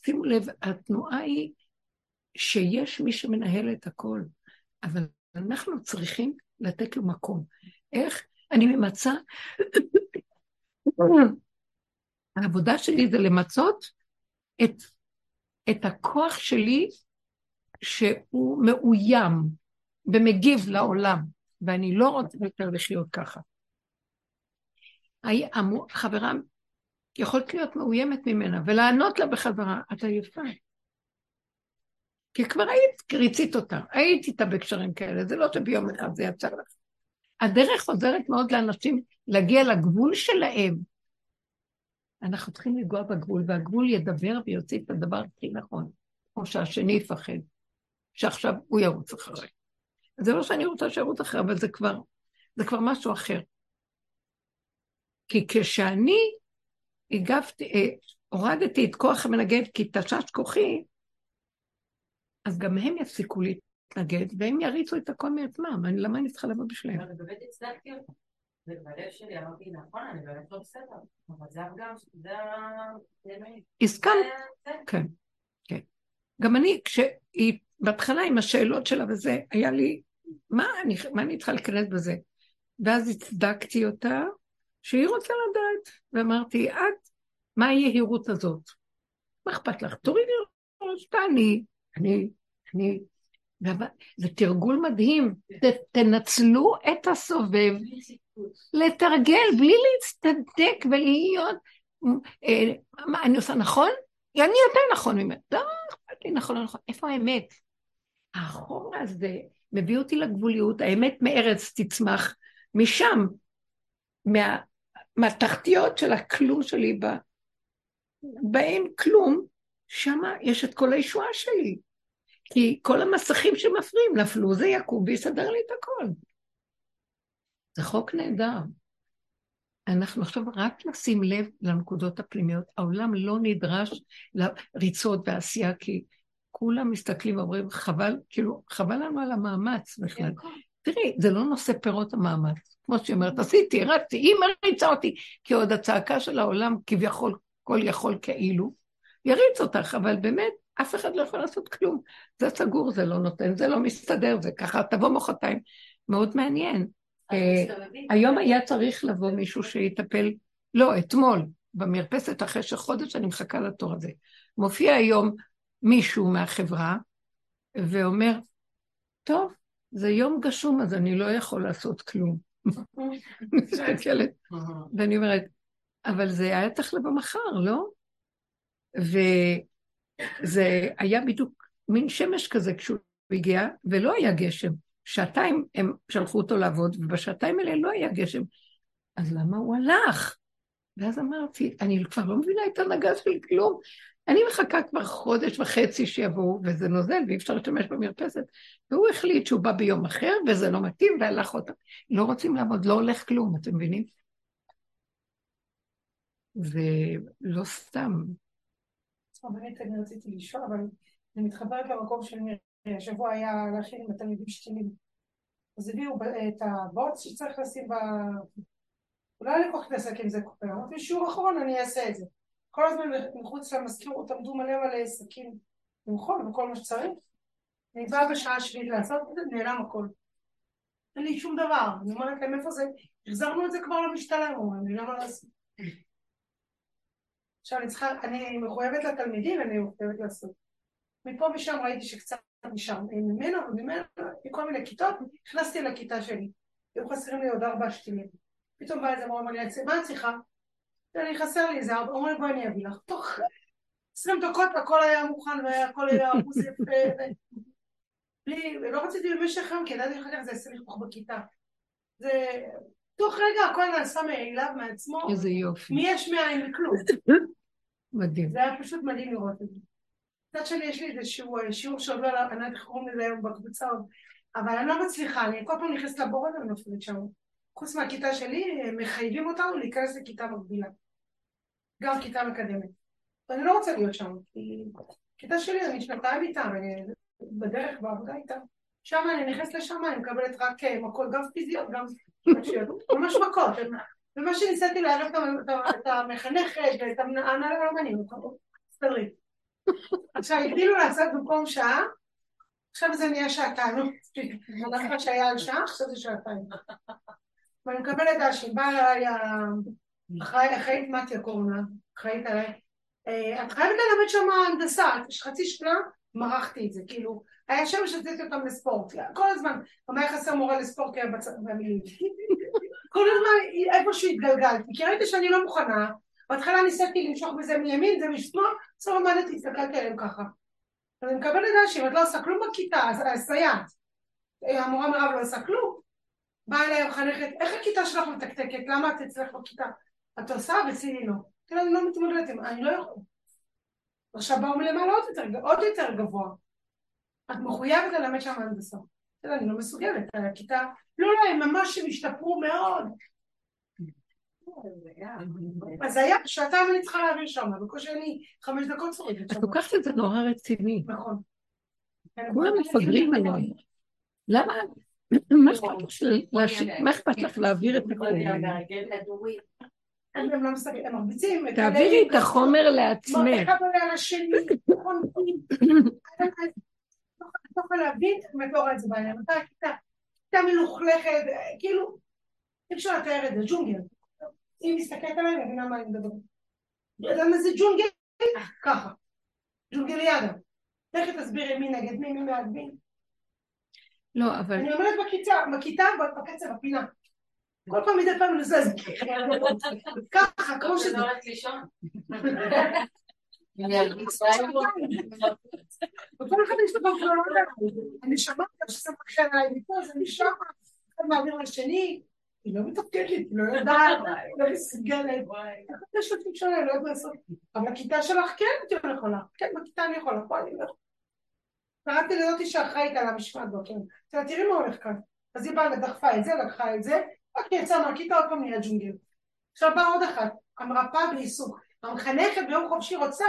שימו לב, התנועה היא שיש מי שמנהל את הכל, אבל אנחנו צריכים לתת לו מקום. איך? אני ממצה, [coughs] העבודה שלי זה למצות את, את הכוח שלי שהוא מאוים ומגיב לעולם, ואני לא רוצה יותר לחיות ככה. חברה יכולת להיות מאוימת ממנה ולענות לה בחזרה, את עייפה. כי כבר היית ריצית אותה, היית איתה בקשרים כאלה, זה לא שביום אחד זה יצא לך. הדרך עוזרת מאוד לאנשים להגיע לגבול שלהם. אנחנו צריכים לגוע בגבול, והגבול ידבר ויוציא את הדבר הכי נכון. שהשני יפחד, שעכשיו הוא ירוץ אחריי. זה לא שאני רוצה שירוץ אחריי, אבל זה כבר, זה כבר משהו אחר. כי כשאני הגבתי, אה, הורדתי את כוח המנגד כי תשש כוחי, אז גם הם יפסיקו להתנגד, והם יריצו את הכל מעצמם. אני, למה אני צריכה לבוא בשבילם? אבל באמת הצדקתי אותו. ובלב שלי אמרתי, נכון, אני באמת לא בסדר. אבל זה הפגם, זה ה... הסכמת? כן, כן. גם אני, כשהיא, בהתחלה עם השאלות שלה וזה, היה לי, מה אני, מה אני צריכה להיכנס בזה? ואז הצדקתי אותה, שהיא רוצה לדעת, ואמרתי, את, מה היהירות הזאת? מה אכפת לך? תורידי ראש, תעני, אני, אני, זה תרגול מדהים, תנצלו את הסובב, לתרגל בלי להצטדק ולהיות, אה, מה אני עושה נכון? אני יותר נכון ממנו. אכפת לי נכון, לא נכון. איפה האמת? החור הזה מביא אותי לגבוליות, האמת מארץ תצמח משם, מה, מהתחתיות של הכלום שלי, ב, באין כלום, שם יש את כל הישועה שלי. כי כל המסכים שמפריעים נפלו, זה יקום ויסדר לי את הכל. זה חוק נהדר. אנחנו עכשיו רק נשים לב לנקודות הפנימיות. העולם לא נדרש לריצות ועשייה, כי כולם מסתכלים ואומרים, חבל, כאילו, חבל לנו על המאמץ בכלל. תראי, זה לא נושא פירות המאמץ. כמו שהיא אומרת, עשיתי, רצתי, היא מריצה אותי, כי עוד הצעקה של העולם כביכול, כל יכול כאילו, יריץ אותך, אבל באמת, אף אחד לא יכול לעשות כלום. זה סגור, זה לא נותן, זה לא מסתדר, זה ככה, תבוא מחרתיים. מאוד מעניין. אה, היום היה צריך לבוא מישהו שיטפל, לא, אתמול, במרפסת אחרי שחודש אני מחכה לתור הזה. מופיע היום מישהו מהחברה ואומר, טוב, זה יום גשום, אז אני לא יכול לעשות כלום. [laughs] מסתכלת, ואני אומרת, אבל זה היה צריך לבוא מחר, לא? וזה היה בדיוק מין שמש כזה כשהוא הגיע, ולא היה גשם. שעתיים הם שלחו אותו לעבוד, ובשעתיים האלה לא היה גשם. אז למה הוא הלך? ואז אמרתי, אני כבר לא מבינה את הנהגה של כלום. אני מחכה כבר חודש וחצי שיבואו, וזה נוזל, ואי אפשר להשתמש במרפסת. והוא החליט שהוא בא ביום אחר, וזה לא מתאים, והלך אותה. לא רוצים לעבוד, לא הולך כלום, אתם מבינים? ולא סתם. באמת אני רציתי לשאול, אבל אני מתחברת למקום שאני, השבוע היה להכין עם התלמידים שתילים. אז הביאו את הבוץ שצריך לשים ב... אולי אני כל כך להתעסק עם זה כל פעם, אמרתי שיעור אחרון אני אעשה את זה. כל הזמן מחוץ למזכירות עמדו מלא מלא עסקים למכון וכל מה שצריך. אני באה בשעה שביעית לעשות את זה, נעלם הכל. אין לי שום דבר. אני אומרת להם איפה זה, החזרנו את זה כבר למשתלם, אומרים לי למה לעשות. עכשיו אני צריכה, אני מחויבת לתלמידים, אני מחויבת לעשות. מפה משם ראיתי שקצת נשאר ממנו וממנו, מכל מיני כיתות, נכנסתי לכיתה שלי. היו חסרים לי עוד ארבע שתילים. פתאום בא איזה מורה, אמר לי, מה את צריכה? אני חסר לי איזה ארבע, אומר לי בואי אני אביא לך. תוך עשרים דקות הכל היה מוכן והכל היה אחוז יפה. בלי, לא רציתי במשך היום, כי ידעתי אחר כך זה יעשה לכבוך בכיתה. זה, תוך רגע הכל נעשה מאליו מעצמו. איזה יופי. מי יש מאין וכלום. מדהים. זה היה פשוט מדהים לראות את זה. מצד שני יש לי איזשהו שיעור שעוד לא, אני לא יודעת איך קוראים לזה היום בקבוצה עוד, אבל אני לא מצליחה, אני כל פעם נכנסת לבור הזה ונופלת שם. חוץ מהכיתה שלי, הם מחייבים אותנו להיכנס לכיתה מקבילה. גם כיתה מקדמת. ואני לא רוצה להיות שם, כי כיתה שלי, אני שנתיים איתם, אני בדרך בעבודה איתם. שם אני נכנסת לשם, אני מקבלת רק מכות, גם פיזיות, גם. ממש מכות. ומה שניסיתי לערב את המחנכת ואת ההנהלה לא מעניין, סדרי. עכשיו הגדילו לעשות במקום שעה, עכשיו זה נהיה שעתיים, בדרך שהיה על שעה, עכשיו זה שעתיים. ואני מקבלת דשים, באה אליי אחראית מתיה קוראים לה, אחראית עליי, את חייבת ללמד שם הנדסה, חצי שנה מרחתי את זה, כאילו, היה שם שתיתי אותם לספורט, כל הזמן, גם היה חסר מורה לספורט כי היה במילים. כל הזמן איפשהו התגלגלתי, כי ראיתי שאני לא מוכנה, בהתחלה ניסיתי למשוך בזה מימין, זה משמאל, בסוף עמדתי, הסתכלתי עליהם ככה. אז אני מקבלת דשים, את לא עושה כלום בכיתה, הסייעת. המורה מירב לא עושה כלום. באה אליי המחנכת, איך הכיתה שלך מתקתקת? למה את אצלך בכיתה? את עושה ואצלי לא. כאילו אני לא מתמודדת אני לא יכולה. עכשיו באו מלמעלה עוד יותר, עוד יותר גבוה. את מחויבת ללמד שם הנדסה. בסדר, אני לא מסוגלת, הכיתה, לא, לא, הם ממש השתפרו מאוד. אז היה שעתיים אני צריכה להעביר שם, בקושי אני חמש דקות שורדת את שם. לוקחת את זה נורא רציני. נכון. כולם מפגרים עליי. למה? מה אכפת לך להעביר את הכל? הם לא הם מרביצים. תעבירי את החומר לעצמך. על השני, נכון, לא יכולה להבין, באמת לא רואה את זה בעיניים, אתה כיתה מלוכלכת, כאילו, אי אפשר לתאר את זה, ג'ונגל. אם מסתכלת עליי, אני מבינה מה אני מדברת. למה זה ג'ונגל? ככה. ג'ונגליאדה. לכי תסבירי מי נגד מי, מי בעד מי. לא, אבל אני אומרת בכיתה, בכיתה, בקצב, בפינה. כל פעם מדי פעם נזז. ככה, כמו שזה. לא הולכת לישון. [laughs] וכל אחד יש לו גם חלומות עליי. אני שמעתי שזה מקשה עליי מפה, זה משם, אחד מעביר לשני, היא לא מתפקדת, היא לא יודעת, היא לא מסוגלת. איך את לי שונה, לא יודעת מה לעשות. אבל בכיתה שלך כן את יכולה. כן, בכיתה אני יכולה, פה אני לא יכולה. קראתי לזאתי שאחראית על המשמעת בוקר. תראה, תראי מה הולך כאן. אז היא באה ודחפה את זה, לקחה את זה, רק יצאה מהכיתה, עוד פעם נהיה ג'ונגל. עכשיו באה עוד אחת, המרפאה בעיסוק. המחנכת ביום חופשי רוצה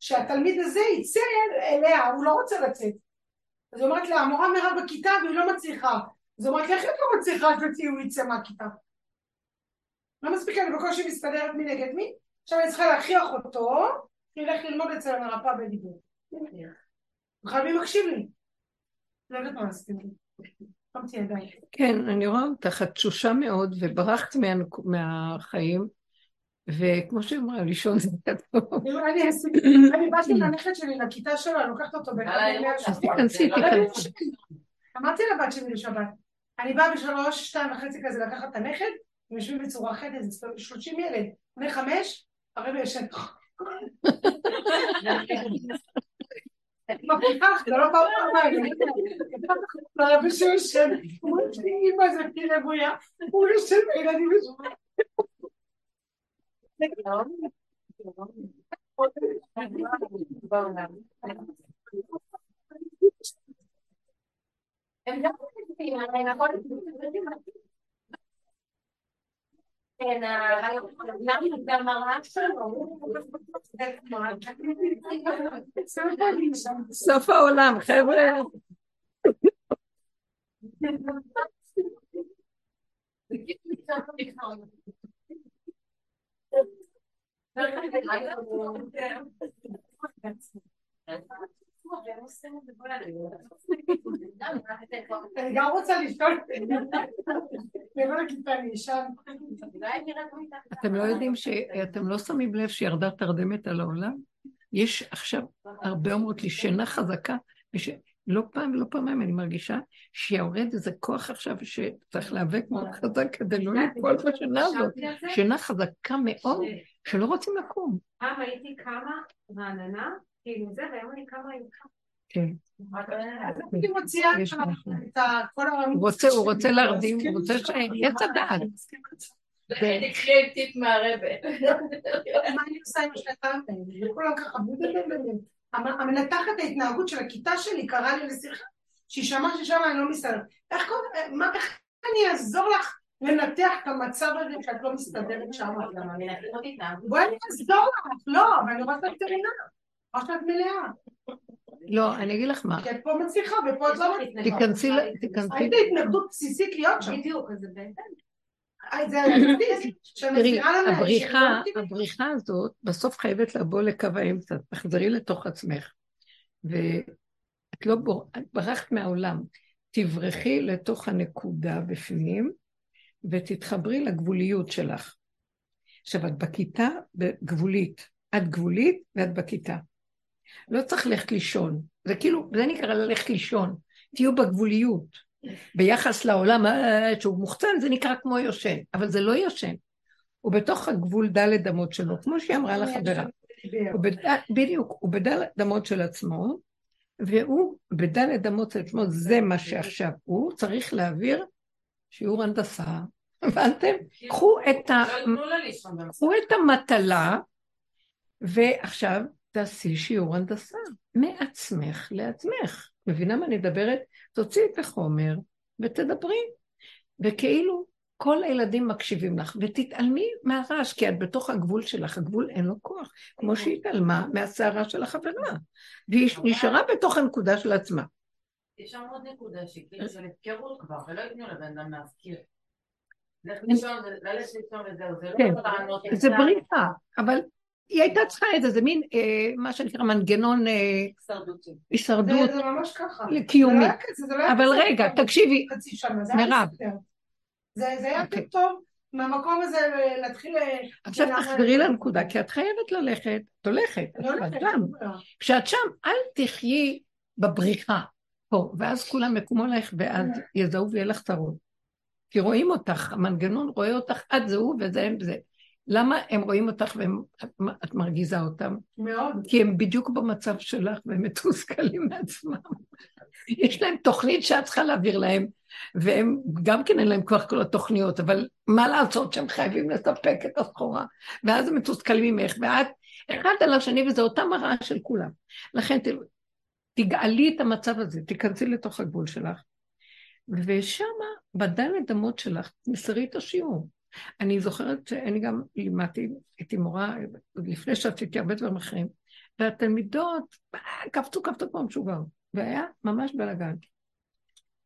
שהתלמיד הזה יצא אליה, הוא לא רוצה לצאת. אז היא אומרת לה, המורה מירב בכיתה והיא לא מצליחה. אז היא אומרת לי, איך את לא מצליחה שאותי הוא יצא מהכיתה? לא מספיק, אני בקושי מסתדרת מי נגד מי, עכשיו אני צריכה להכריח אותו, שילך ללמוד אצל המרפאה בדיבור. בכלל מי מקשיב לי? לא יודעת מה עשיתי. כן, אני רואה אותך, את תשושה מאוד, וברחת מה- מהחיים, וכמו שהיא אמרה, לישון זה טוב. אני באתי לנכד שלי לכיתה שלו, אני לוקחת אותו באחד אז. תיכנסי, תיכנסי. אמרתי לבת שלי לשבת, אני באה בשלוש, שתיים וחצי כזה לקחת את הנכד, הם יושבים בצורה אחרת, איזה שלושים ילד, בני חמש, הרבי יושב. מבטיחה זה לא פעם פעמיים, הרבי שיושב, אומרת לי, אמא זה פי רבויה, הוא יושב בילדים ושומע. הם גם אני נכון? כן, גם הרעש שלו. סוף העולם, חבר'ה. אני גם רוצה לשאול. אתם לא יודעים ש... אתם לא שמים לב שירדה תרדמת על העולם? יש עכשיו, הרבה אומרות לי, שינה חזקה, וש... לא פעם ולא פעמיים אני מרגישה שיורד איזה כוח עכשיו שצריך להיאבק מאוד חזק כדי לא ליפול בשינה הזאת. שינה חזקה מאוד, שלא רוצים לקום. פעם הייתי קמה רעננה, כאילו זה, והיום אני קמה עם כמה. כן. את. הוא רוצה, להרדים, הוא רוצה שיהיה הדעת. תקחי טיפ מהרבה. [laughs] מה אני עושה עם השנתיים האלה? וכולם ככה, המנתחת ההתנהגות של הכיתה שלי קראה לי לשיחה, שהיא שמעה ששם אני לא מסתדרת. איך קוראים, מה, איך אני אעזור לך לנתח את המצב הזה שאת לא מסתדרת שם? בואי אני אעזור לך, לא, אבל אני רואה את הווטרינר. או שאת מלאה. לא, אני אגיד לך מה, כי את פה מצליחה ופה את לא מצליחה. תיכנסי, תיכנסי, הייתה התנגדות בסיסית להיות שם. בדיוק, אז זה. זה הבסיס, תראי, הבריחה, הבריחה הזאת בסוף חייבת לבוא לקו האמצע, תחזרי לתוך עצמך. ואת לא ברחת מהעולם, תברחי לתוך הנקודה בפנים ותתחברי לגבוליות שלך. עכשיו, את בכיתה גבולית, את גבולית ואת בכיתה. לא צריך ללכת לישון, זה כאילו, זה נקרא ללכת לישון, תהיו בגבוליות. ביחס לעולם אה, שהוא מוחצן, זה נקרא כמו יושן, אבל זה לא יושן. הוא בתוך הגבול דלת אמות שלו, כמו שהיא אמרה לחברה. הוא בד... בדיוק, הוא בדלת אמות של עצמו, והוא בדלת אמות של עצמו, זה מה שעכשיו הוא צריך להעביר שיעור הנדסה. הבנתם? קחו את, ה... לא. קחו את המטלה, ועכשיו תעשי שיעור הנדסה מעצמך לעצמך. מבינה מה אני מדברת? תוציאי את החומר ותדברי. וכאילו כל הילדים מקשיבים לך, ותתעלמי מהרעש, כי את בתוך הגבול שלך, הגבול אין לו כוח, כמו שהיא התעלמה מהסערה של החברה, והיא נשארה בתוך הנקודה של עצמה. יש שם עוד נקודה שהיא כאילו של הפקרות כבר, ולא ייתנו לבן אדם להפקיר. זה כן, לא לצד. בריחה, אבל היא הייתה צריכה איזה, זה מין, אה, מה שנקרא מנגנון אה, הישרדות זה זה ממש ככה. זה לא זה לא אבל רגע, תקשיבי, זה מירב. זה זה היה אוקיי. פתאום מהמקום הזה להתחיל... אה, עכשיו. תחזרי לנקודה, כי את חייבת ללכת, את הולכת. את שם. כשאת שם, אל תחיי בבריחה פה, ואז כולם יקומו לך ואז יזהו ויהיה לך צרות. כי רואים אותך, המנגנון רואה אותך, את זה הוא וזה הם זה. למה הם רואים אותך ואת מרגיזה אותם? מאוד. כי הם בדיוק במצב שלך והם מתוסכלים מעצמם. יש להם תוכנית שאת צריכה להעביר להם, והם גם כן אין להם כוח כל התוכניות, אבל מה לעשות שהם חייבים לספק את הסחורה, ואז הם מתוסכלים ממך, ואת אחד על השני, וזה אותה מראה של כולם. לכן תגאלי את המצב הזה, תיכנסי לתוך הגבול שלך, ושמה, בדלת אמות שלך, תמסרי את השיעור. אני זוכרת שאני גם לימדתי, הייתי מורה, לפני שעשיתי הרבה דברים אחרים, והתלמידות אה, קפצו, קפצו כמו משוגעות, והיה ממש בלאגן.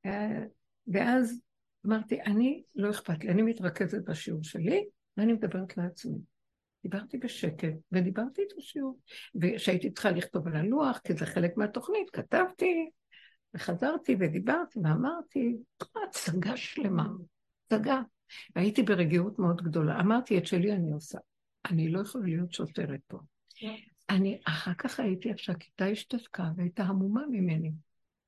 אה, ואז אמרתי, אני, לא אכפת לי, אני מתרכזת בשיעור שלי, ואני מדברת לעצמי. דיברתי בשקט, ודיברתי את השיעור. וכשהייתי צריכה לכתוב על הלוח, כי זה חלק מהתוכנית, כתבתי, וחזרתי ודיברתי ואמרתי, הצגה שלמה, הצגה. והייתי ברגיעות מאוד גדולה. אמרתי, את שלי אני עושה. אני לא יכולה להיות שוטרת פה. אני, אחר כך הייתי, עכשיו, כיתה השתתקה והייתה המומה ממני.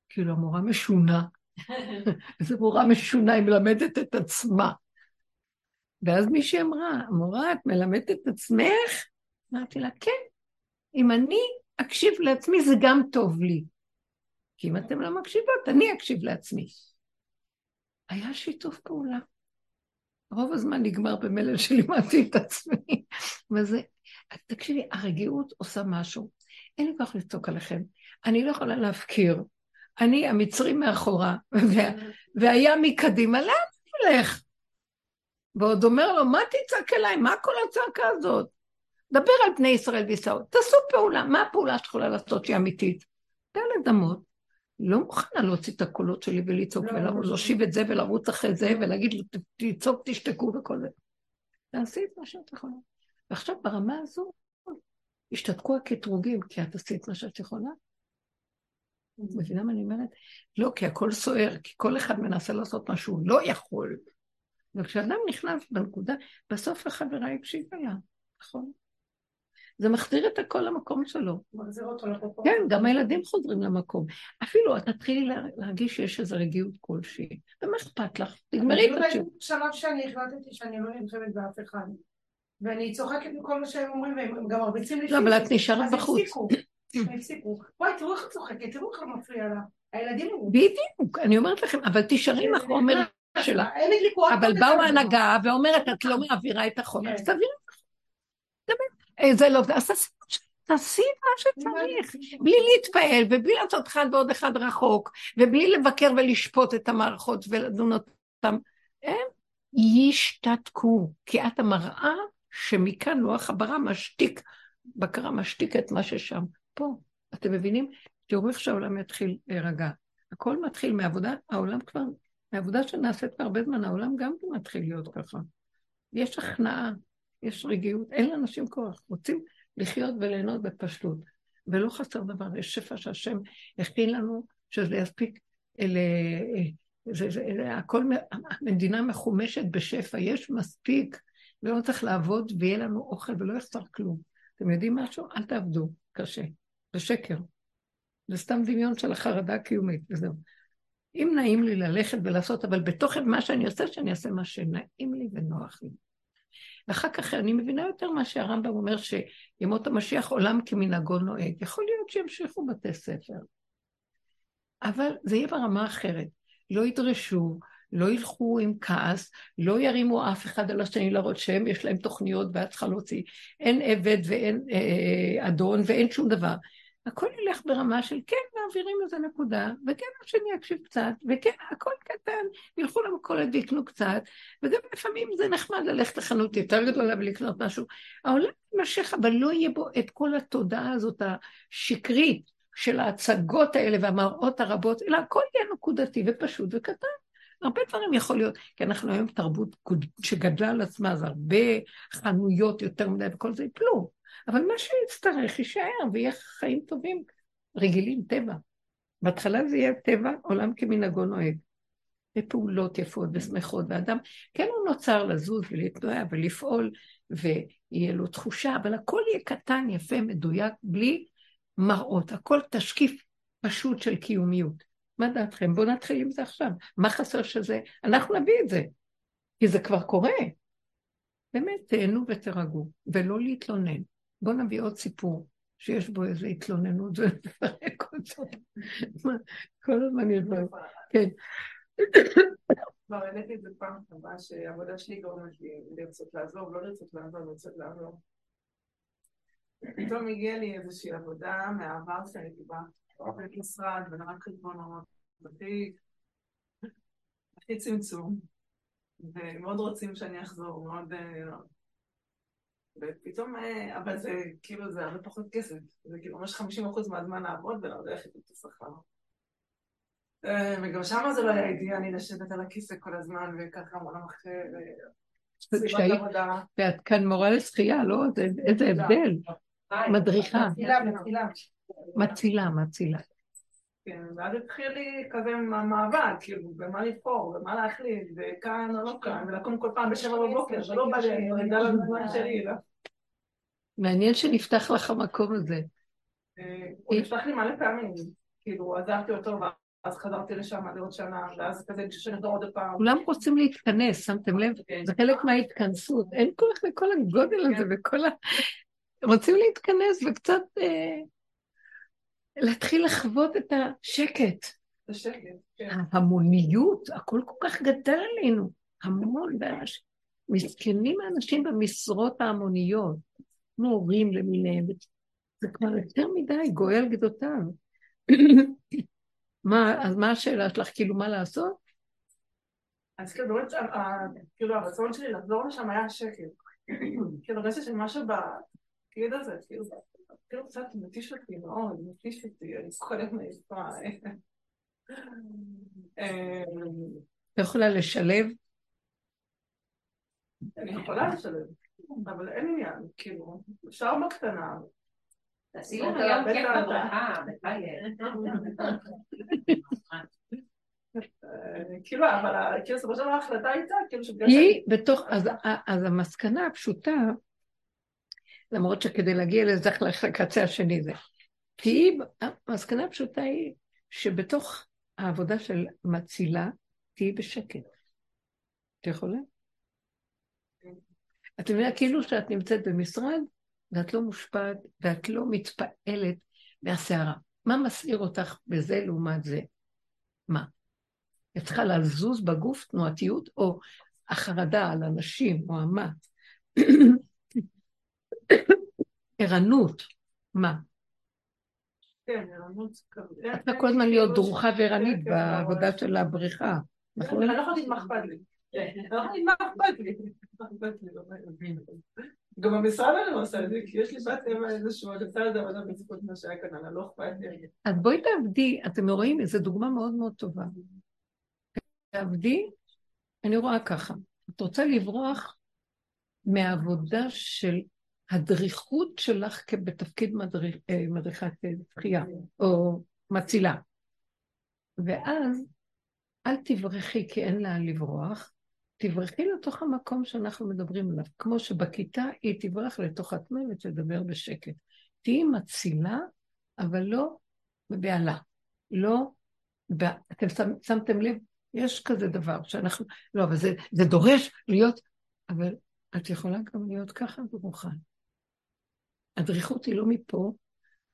כאילו, המורה משונה. [laughs] איזו מורה משונה, היא מלמדת את עצמה. ואז מישהי אמרה, המורה, את מלמדת את עצמך? אמרתי לה, כן. אם אני אקשיב לעצמי, זה גם טוב לי. כי אם אתם לא מקשיבות, אני אקשיב לעצמי. היה שיתוף פעולה. רוב הזמן נגמר במלל שלימדתי את עצמי. וזה, תקשיבי, הרגיעות עושה משהו. אין לי כוח לצעוק עליכם. אני לא יכולה להפקיר. אני, המצרים מאחורה, וה, והים מקדימה, לאן אלך? ועוד אומר לו, מה תצעק אליי? מה כל הצעקה הזאת? דבר על בני ישראל וישראל. תעשו פעולה. מה הפעולה שאת יכולה לעשות שהיא אמיתית? דלת אמות. לא מוכנה להוציא את הקולות שלי ולצעוק לא, ולהושיב את זה ולרוץ אחרי זה ולהגיד לו, תצעוק, תשתקו וכל זה. תעשי את מה שאת יכולה. ועכשיו ברמה הזו, השתתקו הקטרוגים, כי את עשית מה שאת יכולה. את מבינה מה אני אומרת? לא, כי הכל סוער, כי כל אחד מנסה לעשות מה שהוא לא יכול. וכשאדם נכנס בנקודה, בסוף החברה הקשיבה לה, נכון? זה מחזיר את הכל למקום שלו. מחזיר אותו לפרופורציה. כן, גם הילדים חוזרים למקום. אפילו את תתחילי לה- להרגיש שיש איזו רגיעות כלשהי. ומה אכפת לך? תגמרי את אני השיעור. בשלב שאני החלטתי שאני לא נלחמת באף אחד. ואני צוחקת מכל מה שהם אומרים, והם גם מרביצים לי לא, אבל את. נשארת אז בחוץ. הפסיקו, הם הפסיקו. וואי, תראו איך את צוחקת, תראו איך לא מפריע לה. הילדים אמרו. בדיוק, אני אומרת לכם, אבל תישארי עם החומר שלה. רק אבל באו. ההנהגה ואומרת, את לא מעבירה את החומר, כן. אז תעבירי את החומר. זה לא, אז תעשי מה שצריך. בלי להתפעל ובלי לעשות אחד ועוד אחד רחוק, ובלי לבקר ולשפוט את המערכות ולדון אותם. הם ישתתקו, כי את המראה שמכאן לוח הברה משתיק, בקרה משתיק את מה ששם. פה, אתם מבינים? תראו איך שהעולם יתחיל להירגע. הכל מתחיל מעבודה, העולם כבר, מעבודה שנעשית כבר הרבה זמן, העולם גם מתחיל להיות ככה. יש הכנעה, יש רגיעות, אין לאנשים כוח, רוצים לחיות וליהנות בפשטות. ולא חסר דבר, יש שפע שהשם הכין לנו, שזה יספיק, אלה, זה, זה, זה, הכל, המדינה מחומשת בשפע, יש מספיק, ולא צריך לעבוד ויהיה לנו אוכל ולא יחסר כלום. אתם יודעים משהו? אל תעבדו קשה, זה שקר. זה סתם דמיון של החרדה הקיומית, וזהו. אם נעים לי ללכת ולעשות, אבל בתוך מה שאני עושה, שאני אעשה מה שנעים לי ונוח לי. ואחר כך אני מבינה יותר מה שהרמב"ם אומר, שימות המשיח עולם כמנהגו נוהג. יכול להיות שימשיכו בתי ספר, אבל זה יהיה ברמה אחרת. לא ידרשו, לא ילכו עם כעס, לא ירימו אף אחד על השני להראות שהם, יש להם תוכניות ואת צריכה להוציא. אין עבד ואין אה, אדון ואין שום דבר. הכל ילך ברמה של כן, מעבירים איזה נקודה, וכן השני יקשיב קצת, וכן, הכל קטן, ילכו למכולת ויקנו קצת, וגם לפעמים זה נחמד ללכת לחנות יותר גדולה ולקנות משהו. העולם יימשך, אבל לא יהיה בו את כל התודעה הזאת השקרית של ההצגות האלה והמראות הרבות, אלא הכל יהיה נקודתי ופשוט וקטן. הרבה דברים יכול להיות, כי אנחנו היום תרבות שגדלה על עצמה, אז הרבה חנויות יותר מדי וכל זה יפלו. אבל מה שיצטרך יישאר ויהיה חיים טובים, רגילים, טבע. בהתחלה זה יהיה טבע, עולם כמנהגו נוהג. בפעולות יפות ושמחות, ואדם, כן הוא נוצר לזוז ולהתנועה ולפעול, ויהיה לו תחושה, אבל הכל יהיה קטן, יפה, מדויק, בלי מראות, הכל תשקיף פשוט של קיומיות. מה דעתכם? בואו נתחיל עם זה עכשיו. מה חסר שזה? אנחנו נביא את זה, כי זה כבר קורה. באמת, תהנו ותרגעו, ולא להתלונן. בואו נביא עוד סיפור שיש בו איזו התלוננות ונפרק אותו. [laughs] כל הזמן יש בו... כן. כבר העליתי את זה פעם הבאה שהעבודה שלי גורמת לי לרצות לעזוב, לא לרצות לעזוב, לרצות לעזוב. פתאום הגיעה לי איזושהי עבודה מהעבר שהייתי בה, עובדת משרד, ונראה חשבונות, הכי הכי צמצום, ומאוד רוצים שאני אחזור, מאוד... ופתאום, אבל זה כאילו, זה הרבה פחות כסף, זה כאילו ממש 50% מהזמן לעבוד ולהרוויח את השכר. וגם שם זה לא היה אידיאלי לשבת על הכיסא כל הזמן וככה מול המחשב, סביבת עבודה. ואת כאן מורה לשחייה, לא? איזה הבדל. מדריכה. מצילה, מצילה. מצילה, מצילה. כן, ואז התחיל לי כזה מאבק, כאילו, במה לבחור, במה להחליט, וכאן או לא כאן, ולקום כל פעם בשבע בבוקר, זה לא בא לי, אני יודע לזמן שלי, לא. מעניין שנפתח לך המקום הזה. הוא נפתח לי מלא פעמים, כאילו, עזבתי אותו, ואז חזרתי לשם לעוד שנה, ואז כזה שנחזור עוד פעם. כולם רוצים להתכנס, שמתם לב? זה חלק מההתכנסות. אין כוח לכל הגודל הזה וכל ה... רוצים להתכנס וקצת להתחיל לחוות את השקט. כן. ההמוניות, הכל כל כך גדל עלינו. המון, מסכנים האנשים במשרות ההמוניות, כמו הורים למיניהם. זה כבר יותר מדי, גואל גדותיו. מה, אז מה השאלה שלך? כאילו, מה לעשות? אז כאילו, באמת, כאילו, הרצון שלי לחזור לשם היה שקט. כאילו, הרגשתי שמשהו בתפקיד הזה, כאילו, כאילו קצת מתיש אותי מאוד, מתיש אותי, אני זוכרת מעיפה. את יכולה לשלב? אני יכולה לשלב, אבל אין עניין, כאילו, אפשר בקטנה. תעשי לנו יום כיף בברכה, [laughs] כאילו, אבל כאילו, בסופו של דבר ההחלטה הייתה, כאילו, שבגלל היא בתוך, אז המסקנה הפשוטה, למרות שכדי להגיע לזה צריך ללכת לקצה השני זה. כי היא, המסקנה הפשוטה היא שבתוך העבודה של מצילה, תהיי בשקט. את יכולה? את מבינה, כאילו שאת נמצאת במשרד, ואת לא מושפעת, ואת לא מתפעלת מהסערה. מה מסעיר אותך בזה לעומת זה? מה? את צריכה לזוז בגוף תנועתיות, או החרדה על אנשים, או המה. [coughs] ערנות, מה? כן, ערנות. את צריכה כל הזמן להיות דרוכה וערנית בעבודה של הבריכה. נכון? אני לא יכולה להגיד מה אכפת לי. לא להגיד מה אכפת לי. גם במשרד אני לא עושה את זה, כי יש לי בת אמא איזשהו, זה עבודה בזכות מה שהיה כאן, אני לא אכפת לי. אז בואי תעבדי, אתם רואים, זו דוגמה מאוד מאוד טובה. תעבדי, אני רואה ככה, את רוצה לברוח מהעבודה של הדריכות שלך בתפקיד מדריך, מדריכת שחייה, או מצילה. ואז אל תברחי כי אין לאן לברוח, תברחי לתוך המקום שאנחנו מדברים עליו. כמו שבכיתה היא תברח לתוך עצמה ותדבר בשקט. תהיי מצילה, אבל לא בבהלה. לא, ב... אתם שמתם לב? יש כזה דבר שאנחנו, לא, אבל זה, זה דורש להיות, אבל את יכולה גם להיות ככה ברוחה. הדריכות היא לא מפה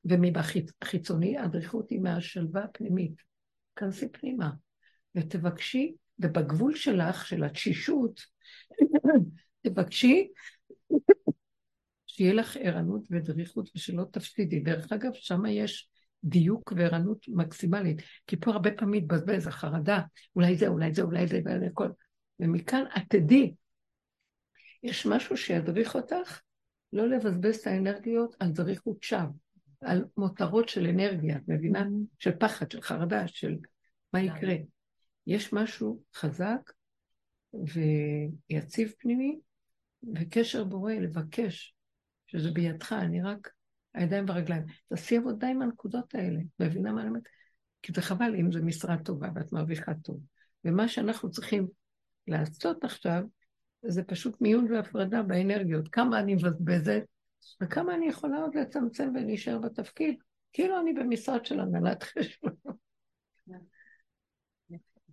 ומבחיצוני, הדריכות היא מהשלווה הפנימית. כנסי פנימה ותבקשי ובגבול שלך, של התשישות, [laughs] תבקשי שיהיה לך ערנות ודריכות ושלא תפסידי. דרך אגב, שם יש דיוק וערנות מקסימלית, כי פה הרבה פעמים מתבזבז החרדה, אולי זה, אולי זה, אולי זה, ואולי הכל. ומכאן את תדעי, יש משהו שידריך אותך לא לבזבז את האנרגיות על זריחות שווא, על מותרות של אנרגיה, את מבינה? של פחד, של חרדה, של מה יקרה. יש משהו חזק ויציב פנימי, וקשר בורא לבקש, שזה בידך, אני רק הידיים והרגליים. תעשי עבודה עם הנקודות האלה, מבינה מה אני אומרת? כי זה חבל אם זו משרה טובה ואת מרוויחה טוב. ומה שאנחנו צריכים לעשות עכשיו, זה פשוט מיון והפרדה באנרגיות. כמה אני מבזבזת, וכמה אני יכולה עוד לצמצם ולהישאר בתפקיד, כאילו אני במשרד של הנהלת חשבון.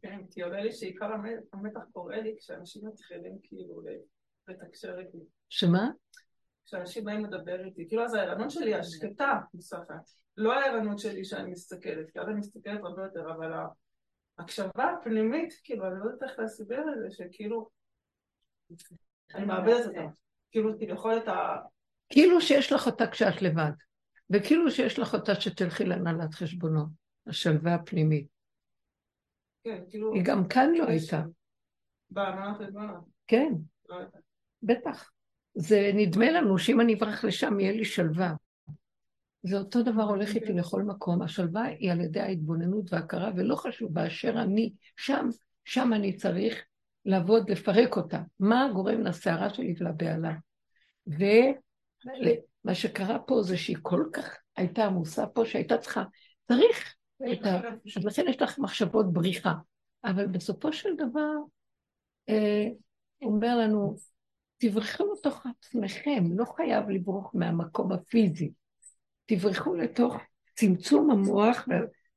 כן, כי עולה לי שעיקר המתח קורה לי כשאנשים מתחילים כאילו לתקשר איתי. שמה? כשאנשים באים לדבר איתי, כאילו אז הערנות שלי השקטה בסוף, לא הערנות שלי שאני מסתכלת, כי אז אני מסתכלת הרבה יותר, אבל ההקשבה הפנימית, כאילו, אני לא יודעת איך להסביר את זה, שכאילו, אני מאבדת אותה. כאילו, כביכול את ה... כאילו שיש לך אותה כשאת לבד, וכאילו שיש לך אותה שתלכי להנהלת חשבונות, השלווה הפנימית. כן, כאילו... היא גם כאן לא הייתה. בהנהלת חשבונות. כן, לא. בטח. זה נדמה לנו שאם אני אברח לשם יהיה לי שלווה. זה אותו דבר הולך איתי לכל מקום. השלווה היא על ידי ההתבוננות וההכרה, ולא חשוב באשר אני שם, שם אני צריך לעבוד, לפרק אותה. מה גורם לסערה שלי ולבהלה? ומה שקרה פה זה שהיא כל כך הייתה עמוסה פה, שהייתה צריכה, צריך ה... אז לכן יש לך מחשבות בריחה. אבל בסופו של דבר, אה, אומר לנו, תברחו לתוך עצמכם, לא חייב לברוח מהמקום הפיזי. תברחו לתוך צמצום המוח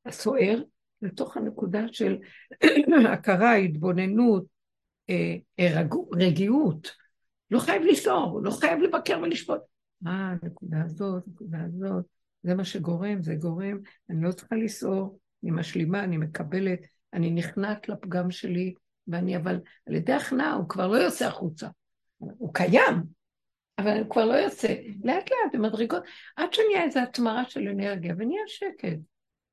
הסוער, לתוך הנקודה של [clears throat] הכרה, התבוננות, אה, רגיעות. לא חייב לסעור, לא חייב לבקר ולשפוט. אה, הנקודה הזאת, הנקודה הזאת, זה מה שגורם, זה גורם, אני לא צריכה לסעור, אני משלימה, אני מקבלת, אני נכנעת לפגם שלי, ואני אבל, על ידי הכנעה הוא כבר לא יוצא החוצה. הוא קיים, אבל הוא כבר לא יוצא. לאט לאט, במדרגות, עד שנהיה איזו התמרה של אנרגיה, ונהיה שקט.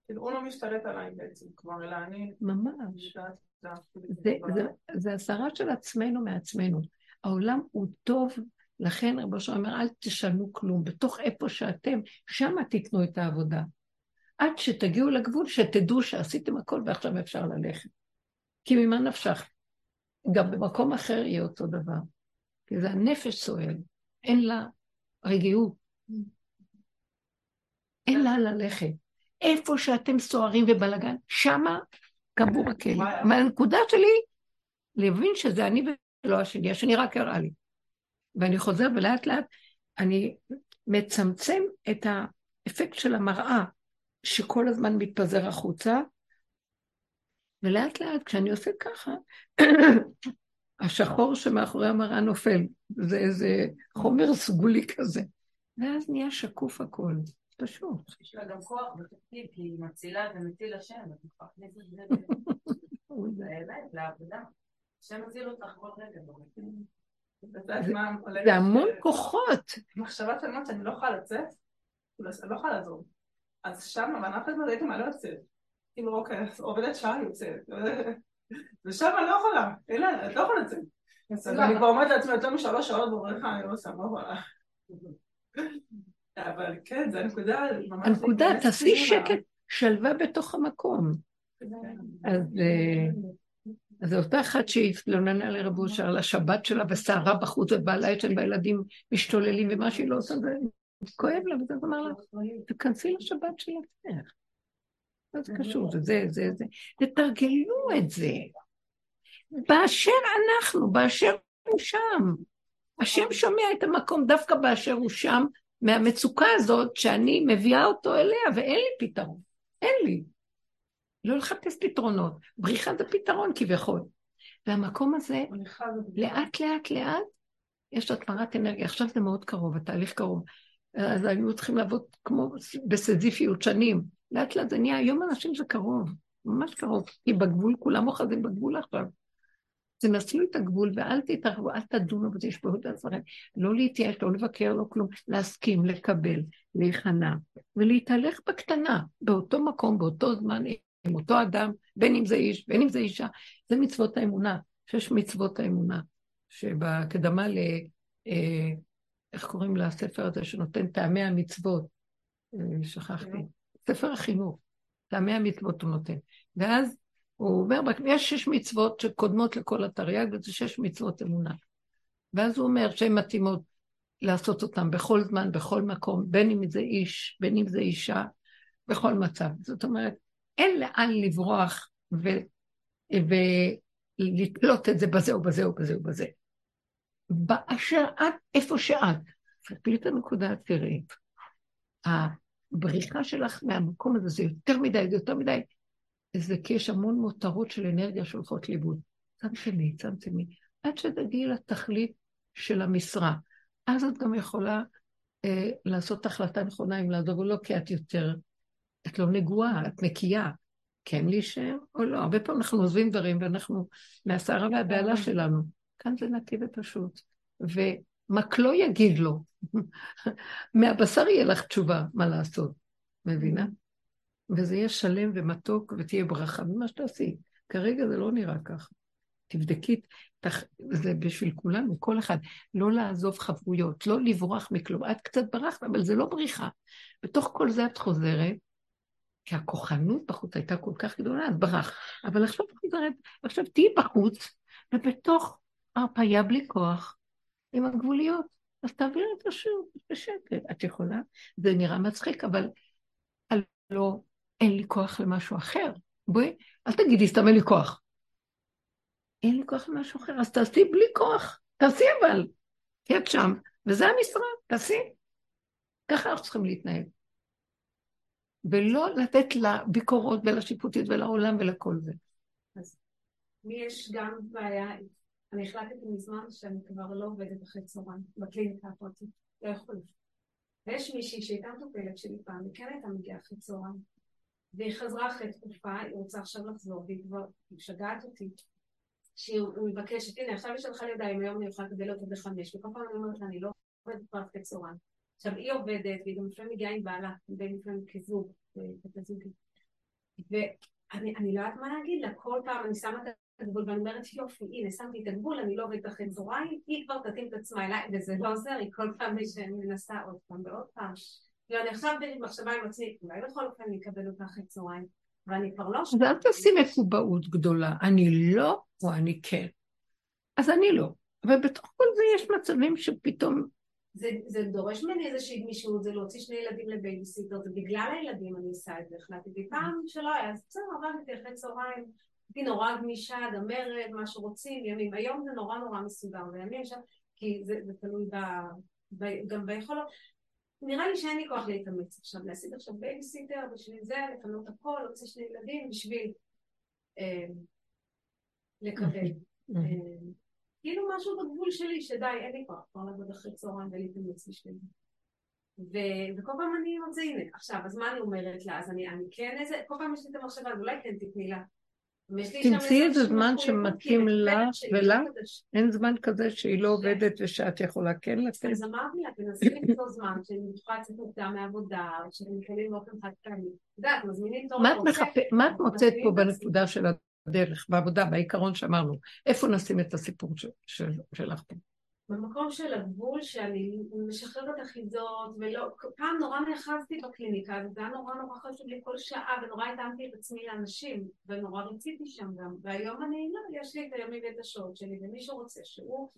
כאילו, הוא לא משתלט עליי בעצם כבר, אלא אני... ממש. זה, הסרה של עצמנו מעצמנו. העולם הוא טוב, לכן רבו שלום אומר, אל תשנו כלום. בתוך איפה שאתם, שם תיתנו את העבודה. עד שתגיעו לגבול, שתדעו שעשיתם הכל ועכשיו אפשר ללכת. כי ממה נפשך? גם במקום אחר יהיה אותו דבר. כי זה הנפש סועל, אין לה רגיעות. אין לה ללכת. איפה שאתם סוערים ובלאגן, שמה קבור הכלא. אבל הנקודה שלי, להבין שזה אני ולא השני, השני רק הראה לי. ואני חוזר ולאט לאט אני מצמצם את האפקט של המראה שכל הזמן מתפזר החוצה, ולאט לאט כשאני עושה ככה, [coughs] השחור שמאחורי המראה נופל, זה איזה חומר סגולי כזה. ואז נהיה שקוף הכל, פשוט. יש לה גם כוח בתפקיד, כי היא מצילה ומציל השם, את יכולה להכניס את זה [laughs] באמת, לעבודה. השם מציל אותך כל רגע. זה המון כוחות. מחשבה של מה שאני לא יכולה לצאת, כאילו, אני לא יכולה לעזור. אז שם, ואנחנו כזה הייתי מה לא יוצאת. כאילו, אוקיי, עובדת שעה יוצאת. [laughs] ושם אני לא יכולה, אילן, את לא יכולה לצאת. אני כבר עומדת לעצמי יותר משלוש שעות בבריכה, אני לא עושה, מה יכולה. [laughs] אבל כן, זו הנקודה. הנקודה, תעשי שקט, שלווה בתוך המקום. אז זו אותה אחת שהתלוננה לרב אושר על השבת שלה וסערה בחוץ ובעלה ישן והילדים משתוללים ומה שהיא לא עושה זה כואב לה וזה אמר לה, תכנסי לשבת של עצמך. מה זה קשור? זה זה זה זה. תתרגלו את זה. באשר אנחנו, באשר הוא שם. השם שומע את המקום דווקא באשר הוא שם, מהמצוקה הזאת שאני מביאה אותו אליה ואין לי פתרון. אין לי. לא לחפש פתרונות. בריחה זה פתרון כביכול. והמקום הזה, לאט לאט לאט, יש התמרת אנרגיה. עכשיו זה מאוד קרוב, התהליך קרוב. אז היינו צריכים לעבוד כמו בסזיפיות שנים. לאט לאט זה נהיה, היום אנשים זה קרוב, ממש קרוב. כי בגבול, כולם אוחזים בגבול עכשיו. תנצלו את הגבול ואל תתערבו, אל תדונו בזה, יש עוד דברים. לא להתייאש, לא לבקר, לא כלום, להסכים, לקבל, להיכנע, ולהתהלך בקטנה, באותו מקום, באותו זמן, עם אותו אדם, בין אם זה איש, בין אם זה אישה. זה מצוות האמונה, שש מצוות האמונה, שבהקדמה ל... אה, איך קוראים לספר הזה שנותן טעמי המצוות? אה, שכחתי. ספר החינוך, טעמי המצוות הוא נותן. ואז הוא אומר, יש שש מצוות שקודמות לכל התרי"ג, וזה שש מצוות אמונה. ואז הוא אומר שהן מתאימות לעשות אותן בכל זמן, בכל מקום, בין אם זה איש, בין אם זה אישה, בכל מצב. זאת אומרת, אין לאן לברוח ו... ולתלות את זה בזה או בזה או בזה או בזה. באשר את, איפה שאת. תפי את הנקודה, תראי. הבריחה שלך מהמקום הזה זה יותר מדי, זה יותר מדי. זה כי יש המון מותרות של אנרגיה שהולכות לאיבוד. צמצמי, צמצמי, עד שתגיעי לתכלית של המשרה. אז את גם יכולה אה, לעשות החלטה נכונה אם לעזוב או לא, כי את יותר, את לא נגועה, את נקייה. כן להישאר או לא? הרבה פעמים אנחנו עוזבים דברים ואנחנו מהסערה והבהלה שלנו. כאן זה נקי ופשוט. ומקלו יגיד לו, [laughs] מהבשר יהיה לך תשובה מה לעשות, מבינה? וזה יהיה שלם ומתוק ותהיה ברכה במה שתעשי. כרגע זה לא נראה ככה. תבדקי, תח... זה בשביל כולנו, כל אחד, לא לעזוב חברויות, לא לברוח מכלום. את קצת ברחת, אבל זה לא בריחה. בתוך כל זה את חוזרת, כי הכוחנות בחוץ הייתה כל כך גדולה, את ברח. אבל עכשיו חוזרת, עכשיו תהיי בחוץ, ובתוך הרפאיה בלי כוח, עם הגבוליות. אז תעבירי את השיעור בשקט. את יכולה? זה נראה מצחיק, אבל לא, אין לי כוח למשהו אחר. בואי, אל תגידי, סתם אין לי כוח. אין לי כוח למשהו אחר, אז תעשי בלי כוח. תעשי אבל. כי את שם, וזה המשרה, תעשי. ככה אנחנו צריכים להתנהג. ולא לתת לביקורות ולשיפוטית ולעולם ולכל זה. אז לי יש גם בעיה, אני החלטתי מזמן שאני כבר לא עובדת אחרי צהריים בקליניקה הפרטית, לא יכולה. ויש מישהי שהייתה מטופלת שלי פעם, היא כן הייתה מגיעה אחרי צהריים, והיא חזרה אחרי תקופה, היא רוצה עכשיו לחזור, והיא כבר משגעת אותי, שהיא מבקשת, הנה עכשיו יש לך לידיים, היום אני יכולה לקבל אותו בחמש, וכל פעם אני אומרת לה, אני לא עובדת כבר אחרי צהריים. עכשיו היא עובדת, והיא גם לפעמים מגיעה עם בעלה, בין לפעמים כזוג, ואני לא יודעת מה להגיד לה, כל פעם אני שמה את הגבול ואני אומרת יופי, הנה שמתי את הגבול, אני לא עובדת אחרי צהריים, היא כבר תתאים את עצמה אליי, וזה לא עוזר לי כל פעם מנסה עוד פעם ועוד פעם. ואני עכשיו במחשבה עם עצמי, אולי בכל אופן אני אקבל אותה אחרי צהריים, ואני כבר לא... אז אל תעשי מקובעות גדולה, אני לא או אני כן. אז אני לא. אבל בתוך כל זה יש מצבים שפתאום זה, זה דורש ממני איזושהי גמישות, זה להוציא שני ילדים לבייביסיטר, זה בגלל הילדים אני עושה את זה, החלטתי פעם שלא היה, אז בסדר, עבדתי אחרי צהריים, הייתי נורא גמישה, דמרת, מה שרוצים, ימים, היום זה נורא נורא מסודר, וימים שם, כי זה, זה תלוי ב, ב, גם ביכולות. נראה לי שאין לי כוח להתאמץ עכשיו, להשיג עכשיו בייביסיטר, בשביל זה, לפנות הכל, להוציא שני ילדים, בשביל אה, לקבל. אה, כאילו משהו בגבול שלי, שדי, אין לי כוח כבר לעבוד אחרי צהריים ולהתאמץ בשביל זה. וכל פעם אני מוצא, הנה, עכשיו, אז מה אני אומרת לה? אז אני, אני כן איזה, כל פעם יש לי את המחשבה, אז אולי כן תתני לה. תמצאי איזה זמן שמתאים לך ולה, אין זמן כזה שהיא לא עובדת ושאת יכולה כן לתת. אז אמרתי לה, תנסי למצוא זמן שאני יכולה לצאת מוקדם מעבודה, או שאני מתקיימים באופן חד פעמי. את יודעת, מזמינים תור. מה את מוצאת פה בנקודה של הדרך, בעבודה, בעיקרון שאמרנו? איפה נשים את הסיפור שלך פה? במקום של הגבול שאני משחררת אחיזות, ולא, פעם נורא נאחזתי בקליניקה, וזה היה נורא נורא חשוב לי כל שעה, ונורא התאמתי את עצמי לאנשים, ונורא רציתי שם גם, והיום אני, לא, יש לי את הימים ואת השעות שלי, ומי שרוצה שהוא,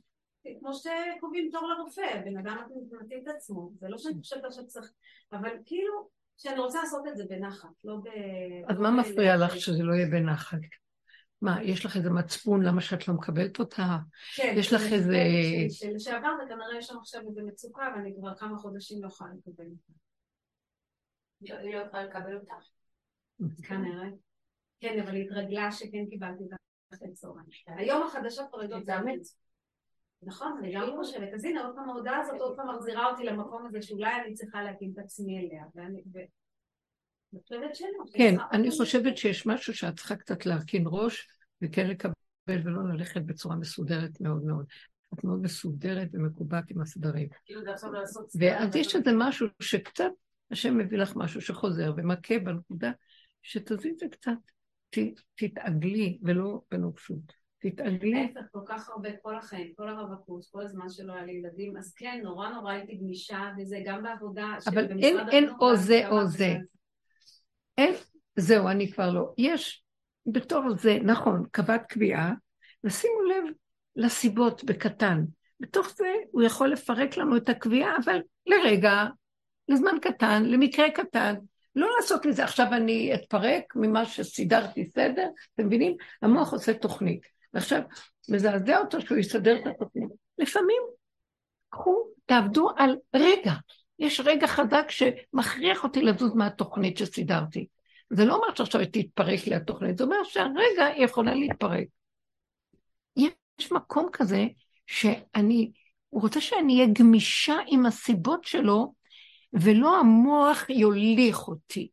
כמו שקובעים תור לרופא, בן אדם מתאים את עצמו, זה לא שאני חושבת עכשיו צריך, אבל כאילו, שאני רוצה לעשות את זה בנחת, לא ב... אז מה מפריע לך שזה לא יהיה בנחת? מה, יש לך איזה מצפון למה שאת לא מקבלת אותה? כן. יש לך איזה... לשעבר זה כנראה יש שם עכשיו איזה מצוקה ואני כבר כמה חודשים לא יכולה לקבל אותה. היא לא יכולה לקבל אותה. כנראה. כן, אבל היא התרגלה שכן קיבלתי אותה. היום החדשות כבר יודעות זה אמת. נכון, אני גם חושבת. אז הנה, עוד פעם ההודעה הזאת עוד פעם מחזירה אותי למקום הזה שאולי אני צריכה להקים את עצמי אליה. כן, אני חושבת שיש משהו שאת צריכה קצת להרכין ראש וכן לקבל ולא ללכת בצורה מסודרת מאוד מאוד. את מאוד מסודרת ומקובעת עם הסדרים. כאילו. ואז יש איזה משהו שקצת, השם מביא לך משהו שחוזר ומכה בנקודה, שתזיזי קצת, תתעגלי ולא בנוקשות. תתעגלי. להפך, כל כך הרבה, כל החיים, כל הרווקות, כל הזמן שלא היה לי ילדים, אז כן, נורא נורא הייתי גמישה, וזה גם בעבודה של אבל אין, אין או זה או. זה. אין, זהו, אני כבר לא. יש, בתור זה, נכון, קבעת קביעה, ושימו לב לסיבות בקטן. בתוך זה הוא יכול לפרק לנו את הקביעה, אבל לרגע, לזמן קטן, למקרה קטן. לא לעשות מזה, עכשיו אני אתפרק ממה שסידרתי סדר, אתם מבינים? המוח עושה תוכנית. ועכשיו, מזעזע אותו שהוא יסדר את התוכנית. לפעמים, קחו, תעבדו על רגע. יש רגע חזק שמכריח אותי לזוז מהתוכנית שסידרתי. זה לא אומר שעכשיו תתפרק לי התוכנית, זה אומר שהרגע היא יכולה להתפרק. יש מקום כזה שאני, הוא רוצה שאני אהיה גמישה עם הסיבות שלו, ולא המוח יוליך אותי.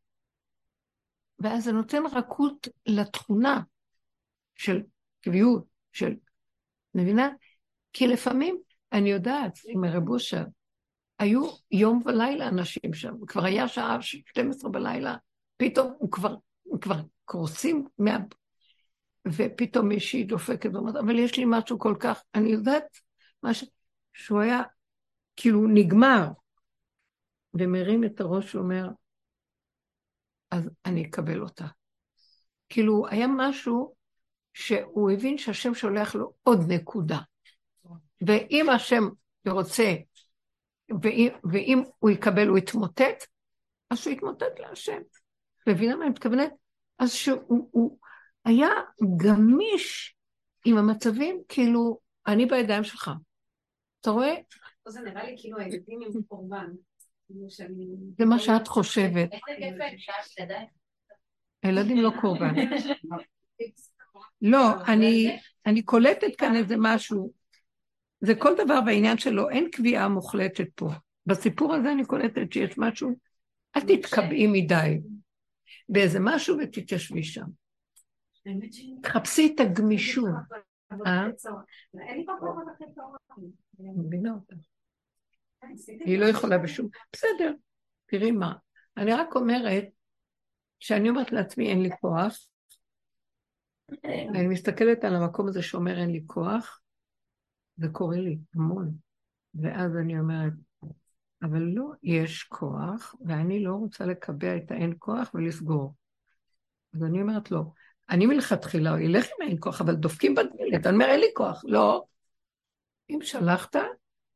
ואז זה נותן רכות לתכונה של קביעות, של... מבינה? כי לפעמים, אני יודעת, עם הרב אושר, היו יום ולילה אנשים שם, כבר היה שעה 12 בלילה, פתאום הוא כבר, הוא כבר קורסים מה... ופתאום מישהי דופקת ואומרת, אבל יש לי משהו כל כך, אני יודעת מה ש... שהוא היה כאילו נגמר, ומרים את הראש ואומר, אז אני אקבל אותה. כאילו, היה משהו שהוא הבין שהשם שולח לו עוד נקודה. ואם השם רוצה, ואם, ואם הוא יקבל, הוא יתמוטט, אז שהוא יתמוטט להשם. מבינה מה אני מתכוונת? אז שהוא הוא היה גמיש עם המצבים, כאילו, אני בידיים שלך. אתה רואה? פה זה נראה לי כאילו הילדים הם קורבן. כאילו שאני... זה מה שאת חושבת. הילדים לא קורבן. לא, אני, אני קולטת כאן איזה משהו. זה כל דבר בעניין שלו, אין קביעה מוחלטת פה. בסיפור הזה אני קולטת שיש משהו, אל תתקבעי מדי באיזה משהו ותתיישבי שם. תחפשי את הגמישות. אה? מבינה אותה. היא לא יכולה בשום... בסדר, תראי מה. אני רק אומרת, כשאני אומרת לעצמי אין לי כוח, אני מסתכלת על המקום הזה שאומר אין לי כוח, זה קורה לי המון. ואז אני אומרת, אבל לא, יש כוח, ואני לא רוצה לקבע את האין כוח ולסגור. אז אני אומרת לו, אני מלכתחילה אלך עם האין כוח, אבל דופקים בדלת, אני אומר, אין לי כוח. לא. אם שלחת,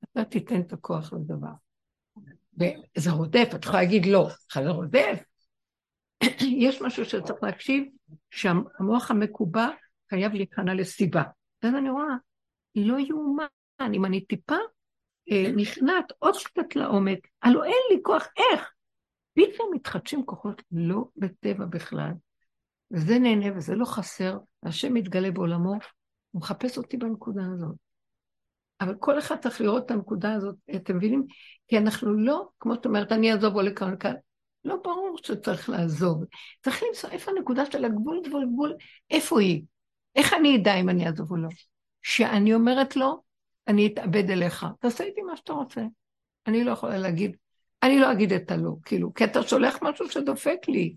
אתה תיתן את הכוח לדבר. וזה רודף, את יכולה להגיד לא, זה רודף. [clears throat] יש משהו שצריך להקשיב, שהמוח המקובע חייב להיכנע לסיבה. ואז אני רואה, לא יאומן, אם אני טיפה נכנעת עוד קצת לעומק, הלוא אין לי כוח, איך? פתאום מתחדשים כוחות לא בטבע בכלל, וזה נהנה וזה לא חסר, והשם מתגלה בעולמו, הוא מחפש אותי בנקודה הזאת. אבל כל אחד צריך לראות את הנקודה הזאת, אתם מבינים? כי אנחנו לא, כמו שאת אומרת, אני אעזוב או לכאן וכאן. לא ברור שצריך לעזוב. צריך למצוא איפה הנקודה של הגבול, גבול, גבול, איפה היא? איך אני אדע אם אני אעזוב או לא? שאני אומרת לו, אני אתאבד אליך, תעשה איתי מה שאתה רוצה. אני לא יכולה להגיד, אני לא אגיד את הלא, כאילו, כי אתה שולח משהו שדופק לי.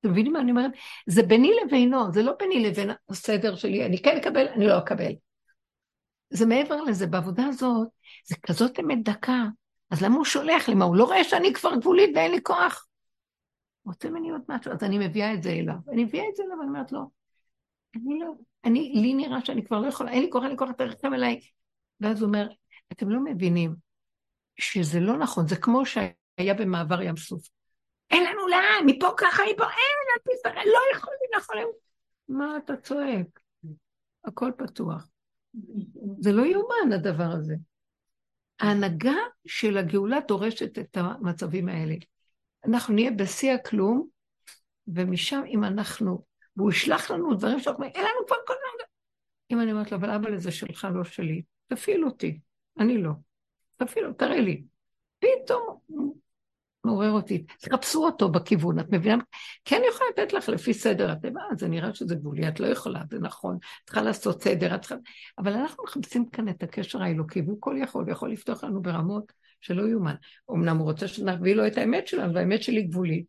אתם מבינים מה אני אומרת? זה ביני לבינו, זה לא ביני לבין הסדר שלי, אני כן אקבל, אני לא אקבל. זה מעבר לזה, בעבודה הזאת, זה כזאת אמת דקה, אז למה הוא שולח לי? מה, הוא לא רואה שאני כבר גבולית ואין לי כוח? רוצה ממני עוד משהו, אז אני מביאה את זה אליו. אני מביאה את זה אליו, אני אומרת לו, אני לא, אני, לי נראה שאני כבר לא יכולה, אין לי כוח, אין לי כוח, תרחם אליי. ואז הוא אומר, אתם לא מבינים שזה לא נכון, זה כמו שהיה במעבר ים סוף. אין לנו לאן, מפה ככה, מפה אין, תסתכל, לא יכולים, לא. מה אתה צועק? הכל פתוח. זה לא יאומן הדבר הזה. ההנהגה של הגאולה דורשת את המצבים האלה. אנחנו נהיה בשיא הכלום, ומשם אם אנחנו, והוא ישלח לנו דברים שאנחנו אומרים, אין לנו כבר כל הזמן. אם אני אומרת לו, אבל אבא לזה שלך, לא שלי, תפעיל אותי, אני לא. תפעיל, תראה לי. פתאום מעורר אותי. תחפשו אותו בכיוון, את מבינה? כן יכולה לתת לך לפי סדר הטבע, זה נראה שזה גבולי, את לא יכולה, זה נכון, צריכה לעשות סדר, את צריכה... אבל אנחנו מחפשים כאן את הקשר האלוקי, והוא כל יכול, ויכול לפתוח לנו ברמות שלא יאומן. אמנם הוא רוצה שנביא לו את האמת שלנו, והאמת שלי גבולית.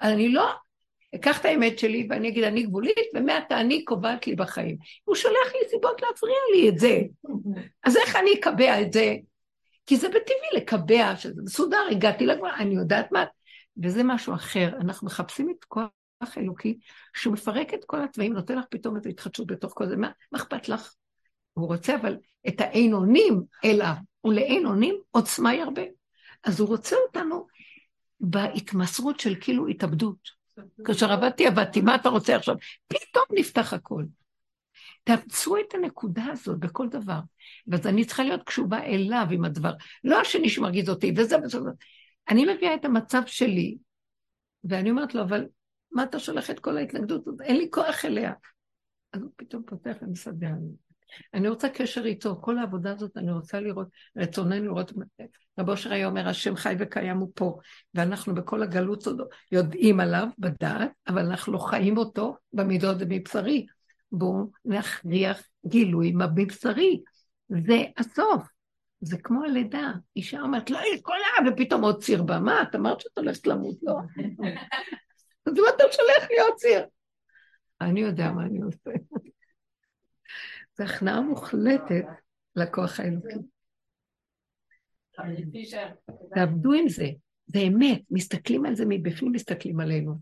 אני לא אקח את האמת שלי ואני אגיד, אני גבולית, ומעתה אני קובעת לי בחיים. הוא שולח לי סיבות להפריע לי את זה. אז איך אני אקבע את זה? כי זה בטבעי לקבע, שזה מסודר, הגעתי לגמר, אני יודעת מה. וזה משהו אחר, אנחנו מחפשים את כוח אלוקי, מפרק את כל התוואים, נותן לך פתאום איזו התחדשות בתוך כל זה, מה אכפת לך? הוא רוצה אבל את האין אונים אליו, ולאין אונים עוצמה היא הרבה. אז הוא רוצה אותנו בהתמסרות של כאילו התאבדות. כאשר עבדתי, עבדתי, מה אתה רוצה עכשיו? פתאום נפתח הכל. תאמצו את הנקודה הזאת בכל דבר. ואז אני צריכה להיות קשובה אליו עם הדבר. לא השני שמרגיז אותי, וזה וזה. אני מביאה את המצב שלי, ואני אומרת לו, אבל מה אתה שולח את כל ההתנגדות הזאת? אין לי כוח אליה. אז הוא פתאום פותח ומסדר לי. אני רוצה קשר איתו, כל העבודה הזאת אני רוצה לראות, רצוננו לראות, רב אושר היה אומר, השם חי וקיים הוא פה, ואנחנו בכל הגלות יודעים עליו בדעת, אבל אנחנו לא חיים אותו במידות מבשרי. בואו נכריח גילוי מבשרי. זה הסוף. זה כמו הלידה. אישה אומרת, לא, יש כל העם, ופתאום עוד ציר בה. מה, את אמרת שאת הולכת למות? לא. [laughs] אז מה אתה שולח לי עוד ציר? אני יודע מה אני עושה. זו הכנעה מוחלטת לכוח האלוקי. תעבדו עם זה, זה אמת, מסתכלים על זה מבפנים, מסתכלים עלינו.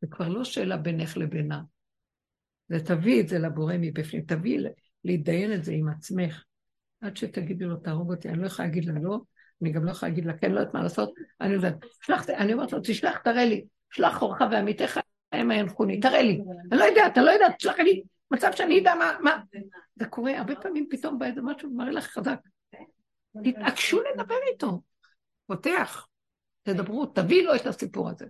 זה כבר לא שאלה בינך לבינה. זה תביא את זה לבורא מבפנים, תביא להתדיין את זה עם עצמך. עד שתגידי לו, תהרוג אותי, אני לא יכולה להגיד לה לא, אני גם לא יכולה להגיד לה כן, לא יודעת מה לעשות, אני יודעת, שלח, אני אומרת לו, תשלח, תראה לי, שלח אורך ועמיתך, המה ינחוני, תראה לי, אני לא יודעת, אני לא יודעת, תשלח לי מצב שאני אדע מה, מה. זה קורה הרבה פעמים פתאום באיזה משהו מראה לך חזק. תתעקשו לדבר איתו. פותח, תדברו, תביאי לו את הסיפור הזה.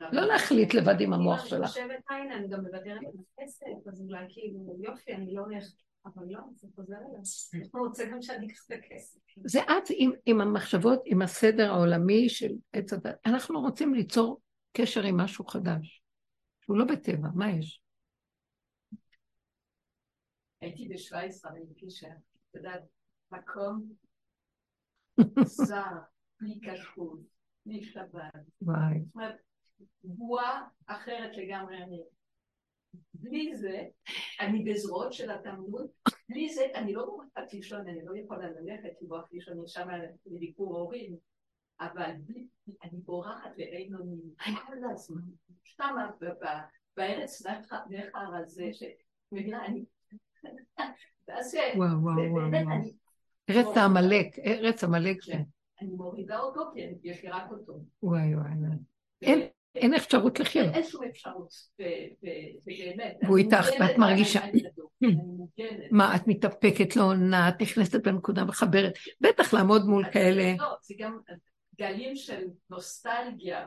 לא להחליט לבד עם המוח שלך. אני חושבת, הנה, אני גם מוותרת עם הכסף, אז אולי כאילו, יופי, אני לא הולכת. אבל לא, זה חוזר אליי. הוא רוצה גם שאני אקח את הכסף. זה את עם, עם המחשבות, עם הסדר העולמי של עץ הדת. אנחנו רוצים ליצור קשר עם משהו חדש, שהוא לא בטבע, מה יש? הייתי בשוויץ, אני בקשר, את יודעת, מקום [laughs] זר, בלי כשרות, בלי שבת. וואי. זאת אומרת, בועה אחרת לגמרי אני. בלי זה, אני בזרועות של התמות, בלי זה, אני לא מוכרחת לישון, אני לא יכולה ללכת, לברוח לישון, אני שם לביקור הורים, אבל בלי, אני בורחת לאין אונים, כל הזמן, שם בארץ נחר הזה, שמבינה, אני וואו, וואו, וואו. ארץ העמלק, ארץ עמלק. כן. אני מורידה אותו, כן, יש לי רק אותו. וואי וואי. אין אפשרות לחיות. אין שום אפשרות, ובאמת. והוא איתך, ואת מרגישה. מה, את מתאפקת, לא עונה, את נכנסת בנקודה מחברת. בטח לעמוד מול כאלה. לא, זה גם גלים של נוסטלגיה,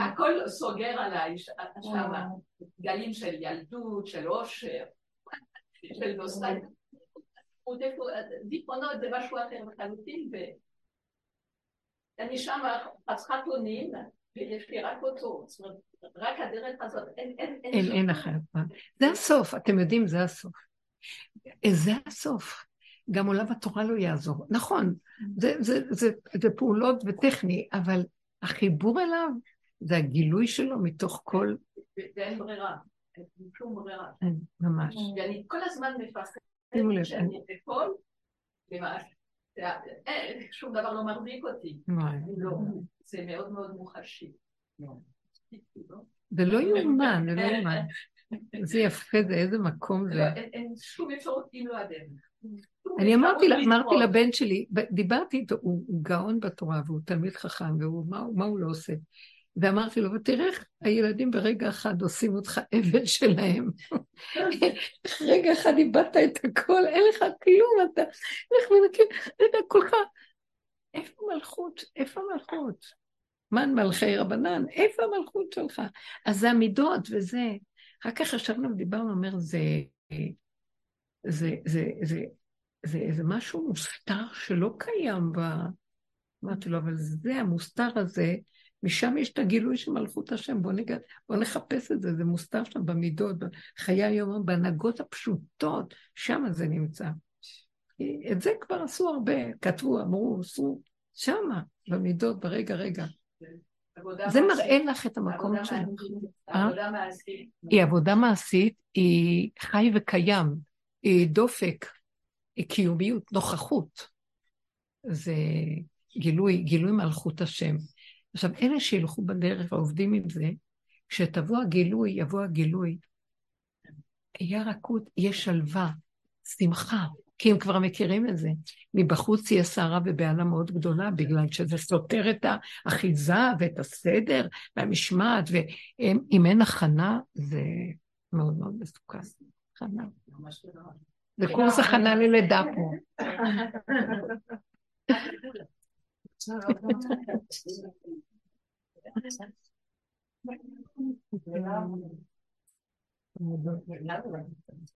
הכל סוגר עליי שם, גלים של ילדות, של עושר. של נוסטלגיה. דיכאונות זה משהו אחר לחלוטין, ואני שם חסכת אונים, ויש לי רק אותו, זאת אומרת, רק הדרך הזאת, אין, אין, אין. אין, אין אחרת. זה הסוף, אתם יודעים, זה הסוף. זה הסוף. גם עולם התורה לא יעזור. נכון, זה, זה, זה, זה פעולות וטכני, אבל החיבור אליו זה הגילוי שלו מתוך כל... ואין ברירה. שום ברירה. ממש. ואני כל הזמן מפחדת שאני אפול, שום דבר לא מחזיק אותי. לא, זה מאוד מאוד מוחשי. זה לא יאומן, זה לא יאומן. זה יפה, זה איזה מקום זה. אין שום אפשרות אם לא הדרך. אני אמרתי, אמרתי לבן שלי, דיברתי איתו, הוא גאון בתורה והוא תלמיד חכם, ומה הוא לא עושה? ואמרתי לו, ותראה איך הילדים ברגע אחד עושים אותך עבד שלהם. [laughs] רגע אחד איבדת את הכל, אין לך כלום, אתה איך מנקים, אתה יודע, כולך... איפה המלכות? איפה המלכות? מן מלכי רבנן, איפה המלכות שלך? אז זה המידות וזה. אחר כך ישבנו ודיברנו, אומר, זה... זה, זה, זה, זה, זה משהו מוסתר שלא קיים ב... אמרתי לו, אבל זה המוסתר הזה, משם יש את הגילוי של מלכות השם, בוא, ניגע, בוא נחפש את זה, זה מוסתר שם במידות, בחיי היום, בהנהגות הפשוטות, שם זה נמצא. את זה כבר עשו הרבה, כתבו, אמרו, עשו, שמה, במידות, ברגע, רגע. זה מראה לך את המקום שלנו. אה? עבודה מעשית. היא עבודה מעשית, היא חי וקיים, היא דופק, היא קיומיות, נוכחות. זה גילוי, גילוי מלכות השם. עכשיו, אלה שילכו בדרך ועובדים עם זה, כשתבוא הגילוי, יבוא הגילוי, יהיה רכות, יהיה שלווה, שמחה, כי הם כבר מכירים את זה. מבחוץ תהיה סערה ובהלה מאוד גדולה, בגלל שזה סותר את האחיזה ואת הסדר והמשמעת, ואם אין הכנה, זה מאוד מאוד מסוכן. הכנה. זה קורס הכנה ללידה פה. [laughs] No.